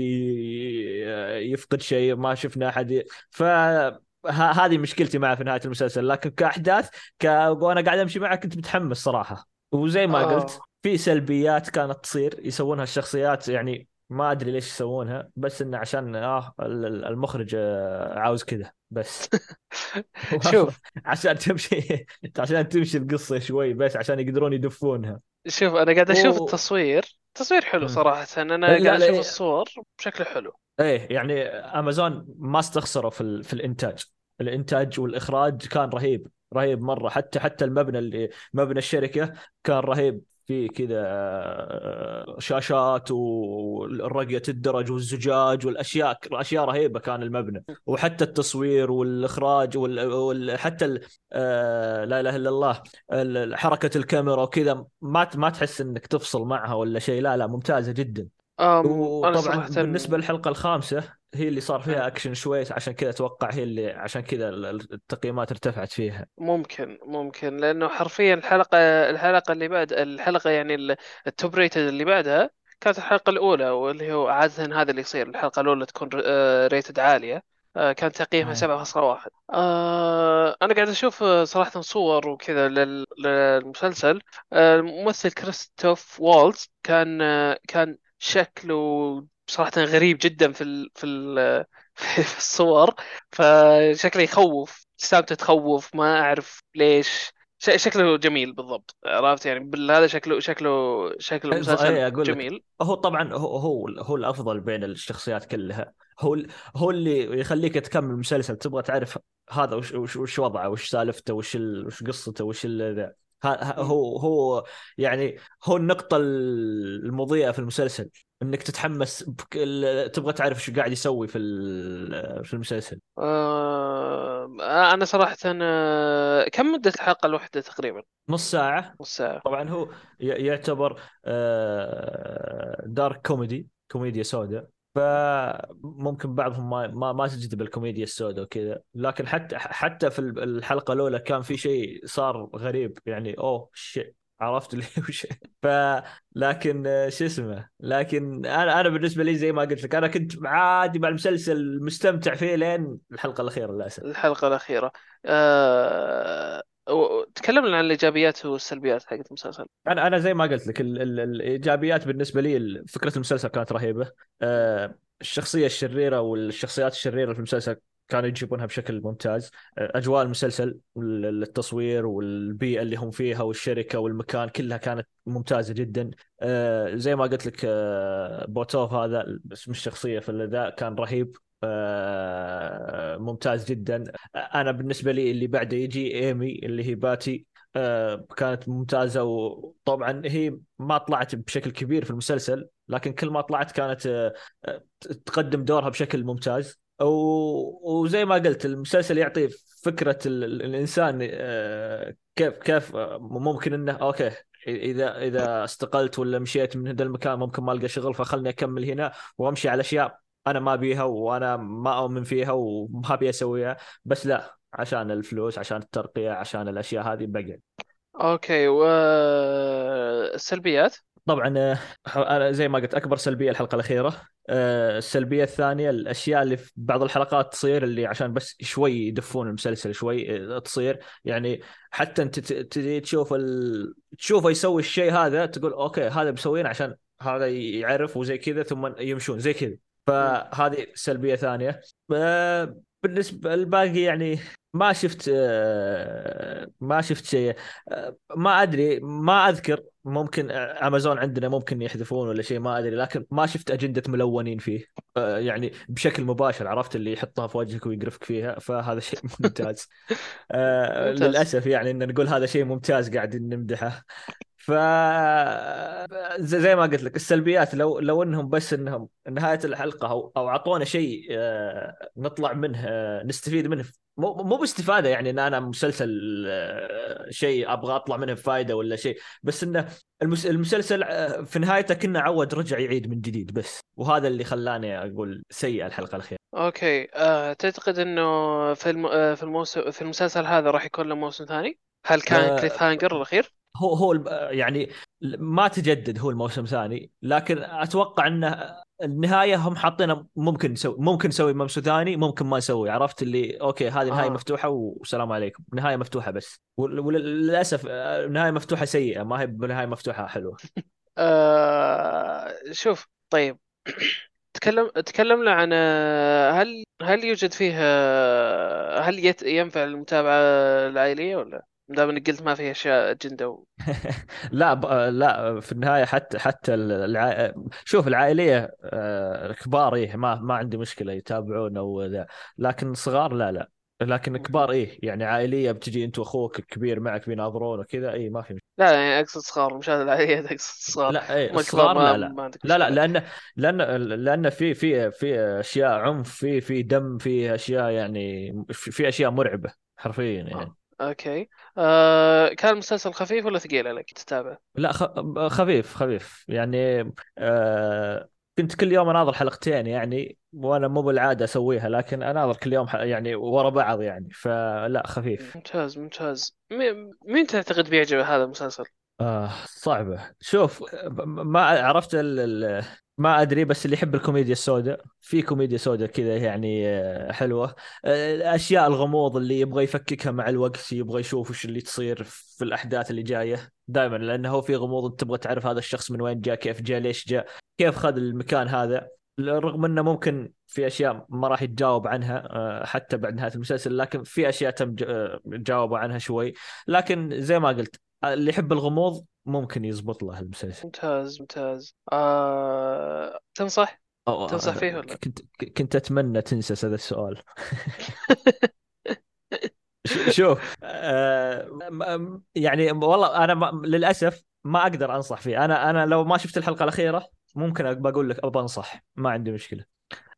يفقد شيء ما شفنا احد. ف هذه مشكلتي معه في نهاية المسلسل. لكن كأحداث ك... وأنا قاعد أمشي معه كنت متحمس صراحة. وزي ما قلت آه. في سلبيات كانت تصير يسوونها الشخصيات يعني ما أدري ليش يسوونها بس انه عشان آه ال- ال- المخرج آه، عاوز كذا بس. شوف. عشان تمشي عشان تمشي القصة شوي بس عشان يقدرون يدفونها. شوف أنا قاعد أشوف و- التصوير. تصوير حلو أنا لا قاعد لا أشوف إيه. الصور بشكل حلو. إيه يعني امازون ما استخسروا في ال- في الإنتاج. الإنتاج والإخراج كان رهيب. رهيب مرة. حتى حتى المبنى اللي مبنى الشركة كان رهيب. في كذا آه، شاشات ورقية الدرج والزجاج والاشياء أشياء رهيبة كان المبنى. وحتى التصوير والإخراج وال... وال... حتى ال... آه، لا إله إلا الله ال- حركة الكاميرا وكذا. ما ما تحس إنك تفصل معها ولا شيء. لا لا ممتازة جدا. وطبعا بالنسبة للحلقة الخامسة هي اللي صار. فيها اكشن شوي عشان كذا أتوقع هي اللي عشان كذا ال- التقييمات ارتفعت فيها ممكن ممكن لأنه حرفيا الحلقة الحلقة اللي بعد الحلقة يعني ال- ال top rated اللي بعدها كانت الحلقة الأولى واللي هو عادة هذا اللي يصير الحلقة الأولى تكون آه، rated عالية آه، كان تقييمها أي. 7.1 آه، أنا قاعد أشوف آه، صراحة صور وكذا لل- للمسلسل آه، الممثل كريستوف والتز كان آه، كان شكله صراحة غريب جدا في ال في ال في الصور. فشكله يخوف ابتسامته تخوف ما أعرف ليش. ش- شكله جميل بالضبط عرفت؟ يعني هذا شكله شكله شكله مسلسل. جميل. هو طبعا هو هو هو الأفضل بين الشخصيات كلها. هو هو اللي يخليك تكمل المسلسل تبغى تعرف هذا وش وش, وش وضعه وش سالفته وش ال- وش قصته وش ال- ذا. هو هو يعني هو النقطة المضيئة في المسلسل إنك تتحمس بكل تبغى تعرف إيش قاعد يسوي في في المسلسل. آه أنا صراحة آه، كم مدة الحلقة الواحدة تقريبا؟ نص ساعة. نص ساعة. طبعا هو ي- يعتبر آه، dark comedy كوميديا سوداء. فممكن بعضهم ما ما ما تجذب الكوميديا السوداء وكذا. لكن حتى حتى في الحلقة الأولى كان في شيء صار غريب يعني أوه شيء عرفت اللي وش. ف لكن شو اسمه لكن أنا أنا بالنسبة لي زي ما قلت لك أنا كنت عادي مع المسلسل مستمتع فيه لين الحلقة الأخيرة للأسف. الحلقة الأخيرة. آه تكلمنا عن الإيجابيات والسلبيات حقت المسلسل. أنا أنا زي ما قلت لك ال ال الإيجابيات بالنسبة لي فكرة المسلسل كانت رهيبة. آه، الشخصية الشريرة والشخصيات الشريرة في المسلسل كانوا يجيبونها بشكل ممتاز. آه، أجواء المسلسل وال- التصوير والبيئة اللي هم فيها والشركة والمكان كلها كانت ممتازة جدا. آه، زي ما قلت لك آه، بوتوف هذا اسم الشخصية في ذا كان رهيب. ممتاز جدا. أنا بالنسبة لي اللي بعده يجي إيمي اللي هي باتي. آه، كانت ممتازة وطبعا هي ما طلعت بشكل كبير في المسلسل لكن كل ما طلعت كانت آه، آه، تقدم دورها بشكل ممتاز. وزي ما قلت المسلسل يعطي فكرة ال- ال- الإنسان آه، كيف كيف آه، ممكن إنه أوكي إذا إذا استقلت ولا مشيت من هذا المكان ممكن ما ألقى شغل فخلني أكمل هنا وأمشي على أشياء أنا ما بيها وأنا ما أؤمن فيها وما أبي أسويها بس لا عشان الفلوس عشان الترقية عشان الأشياء هذه بقعد أوكي والسلبيات طبعا أنا زي ما قلت أكبر سلبية الحلقة الأخيرة. السلبية الثانية الأشياء اللي في بعض الحلقات تصير اللي عشان بس شوي يدفون المسلسل شوي تصير. يعني حتى أنت تجي تشوف ال... تشوفه يسوي الشيء هذا تقول أوكي هذا بيسوينه عشان هذا يعرف وزي كذا ثم يمشون زي كذا. فهذه سلبية ثانية. آه، بالنسبة الباقي يعني ما شفت آه، ما شفت شيء. آه، ما أدري ما أذكر. ممكن امازون عندنا ممكن يحذفون ولا شيء ما أدري. لكن ما شفت أجندة ملونين فيه. يعني بشكل مباشر عرفت اللي يحطها في وجهك ويقرفك فيها. فهذا شيء ممتاز. ممتاز. للأسف يعني إن نقول هذا شيء ممتاز قاعدين نمدحه. ف زي ما قلت لك السلبيات لو لو إنهم بس إنهم نهاية الحلقة أو أو اعطونا شيء آه، نطلع منه آه، نستفيد منه مو مو باستفادة يعني إن أنا مسلسل آه، شيء أبغى أطلع منه بفائده ولا شيء بس إنه المس- المسلسل في نهايته كنا عود رجع يعيد من جديد بس وهذا اللي خلاني أقول سيء الحلقة الأخيرة أوكي أه تعتقد إنه في الم... في الموسم في المسلسل هذا راح يكون له موسم ثاني؟ هل كان آه، cliffhanger الأخير؟ هو هو يعني ما تجدد هو الموسم ثاني لكن أتوقع انه النهاية هم حاطينها ممكن نسوي ممكن نسوي موسم ثاني ممكن ما نسوي عرفت اللي أوكي هذه نهايه آه. مفتوحة والسلام عليكم نهاية مفتوحة بس ول- وللأسف آه، نهاية مفتوحة سيئة ما هي بنهاية مفتوحة حلوة أه شوف طيب تكلم تكلمنا عن آه، هل هل يوجد فيه آه، هل. ينفع المتابعة العائلية ولا؟ دام انك قلت ما في أشياء أجندة و... لا ب... لا في النهاية حتى حتى الع... شوف العائلية آه، كبار إيه ما ما عندي مشكلة يتابعون أو ذا لكن صغار لا لا لكن كبار إيه يعني عائلية بتجي أنت وأخوك الكبير معك بيناظرون وكذا اي ما في مشكله لا يعني أقصد صغار مشاهد العائلية أقصد صغار. لا الصغار ما, لا لا ما لا لا مشكلة. لأن لأن لأن في في في أشياء عنف في في دم في أشياء يعني في, في أشياء مرعبة حرفيا يعني. آه. okay. آه كان المسلسل خفيف ولا ثقيل عليك تتابع؟ لا خ- خفيف خفيف. يعني آه كنت كل يوم أناظر حلقتين يعني وأنا مو بالعادة أسويها لكن أناظر كل يوم يعني ورا بعض يعني. فلا خفيف. ممتاز ممتاز. مين مين تعتقد بيعجبه هذا المسلسل؟ آه صعبة. شوف ما عرفت ال ما أدري بس اللي يحب الكوميديا السوداء في كوميديا سوداء كذا يعني آه، حلوة. آه، الأشياء الغموض اللي يبغى يفككها مع الوقت يبغى يشوف وش اللي تصير في الأحداث اللي جاية. دائما لأنه هو في غموض تبغى تعرف هذا الشخص من وين جاء كيف جاء ليش جاء كيف خذ المكان هذا. رغم إنه ممكن في أشياء ما راح يتجاوب عنها آه، حتى بعد نهاية المسلسل لكن في أشياء تم جاوبوا عنها شوي. لكن زي ما قلت اللي يحب الغموض ممكن يزبط له المسلسل. ممتاز ممتاز. آه... تنصح؟ أو تنصح فيه ولا؟ كنت كنت أتمنى تنسى هذا السؤال. شوف آه، يعني والله أنا ما- للأسف ما أقدر أنصح فيه. أنا أنا لو ما شفت الحلقة الأخيرة ممكن بقول لك ابى أنصح ما عندي مشكلة.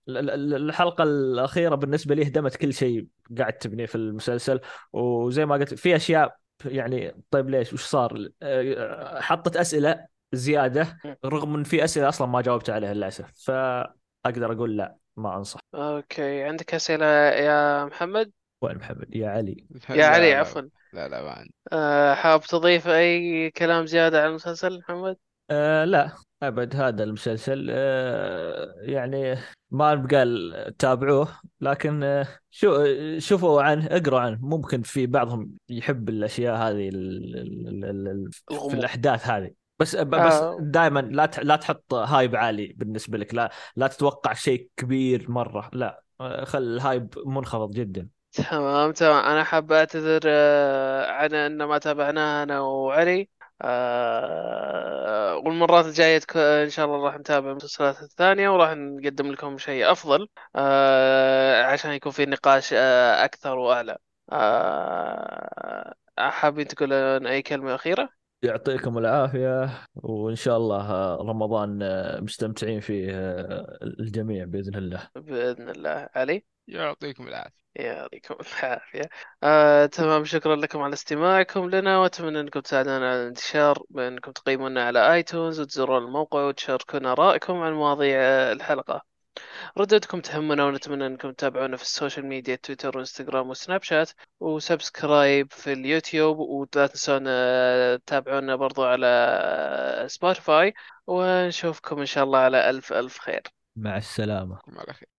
ال- ال- الحلقة الأخيرة بالنسبة لي هدمت كل شيء قاعد تبنيه في المسلسل. وزي ما قلت في أشياء يعني طيب ليش؟ وش صار؟ آه، حطت أسئلة زيادة رغم إن في أسئلة أصلا ما جاوبت عليها للأسف فأقدر أقول لا ما أنصح. أوكي عندك أسئلة يا محمد؟ وين محمد؟ يا علي. يا علي عفوا. لا لا ما عندي. آه حاب تضيف أي كلام زيادة على المسلسل محمد؟ آه لا أبد هذا المسلسل آه يعني ما بقال تابعوه لكن آه شو شوفوا عنه اقروا عنه. ممكن في بعضهم يحب الأشياء هذه ال ال ال ال في. الأحداث هذه. بس ب- بس آه. دائما لا لا تحط هايب عالي بالنسبة لك لا لا تتوقع شيء كبير مرة لا. آه، خل الهايب منخفض جدا. تمام تمام. أنا حاب أعتذر آه، عن إن ما تابعناها أنا وعلي. آه، والمرات الجاية إن شاء الله راح نتابع المسلسلات الثانية وراح نقدم لكم شيء أفضل آه، عشان يكون في نقاش آه، أكثر وأعلى. آه، حابين تقولون أي كلمة أخيرة؟ يعطيكم العافية وإن شاء الله آه، رمضان آه، مستمتعين فيه آه، الجميع بإذن الله. بإذن الله. علي؟ يعطيكم العافية. يعطيكم العافية. آه، تمام شكرا لكم على استماعكم لنا وأتمنى أنكم تساعدونا على الانتشار بأنكم تقيمونا على آيتونز وتزورون الموقع وتشاركون آرائكم عن مواضيع الحلقة. ردودكم تهمنا ونتمنى أنكم تتابعونا في ال social media تويتر وإنستغرام وسناب شات و subscribe في اليوتيوب ولا تنسون آه، تتابعونا برضو على سبوتيفاي ونشوفكم إن شاء الله على ألف ألف خير. مع السلامة. على خير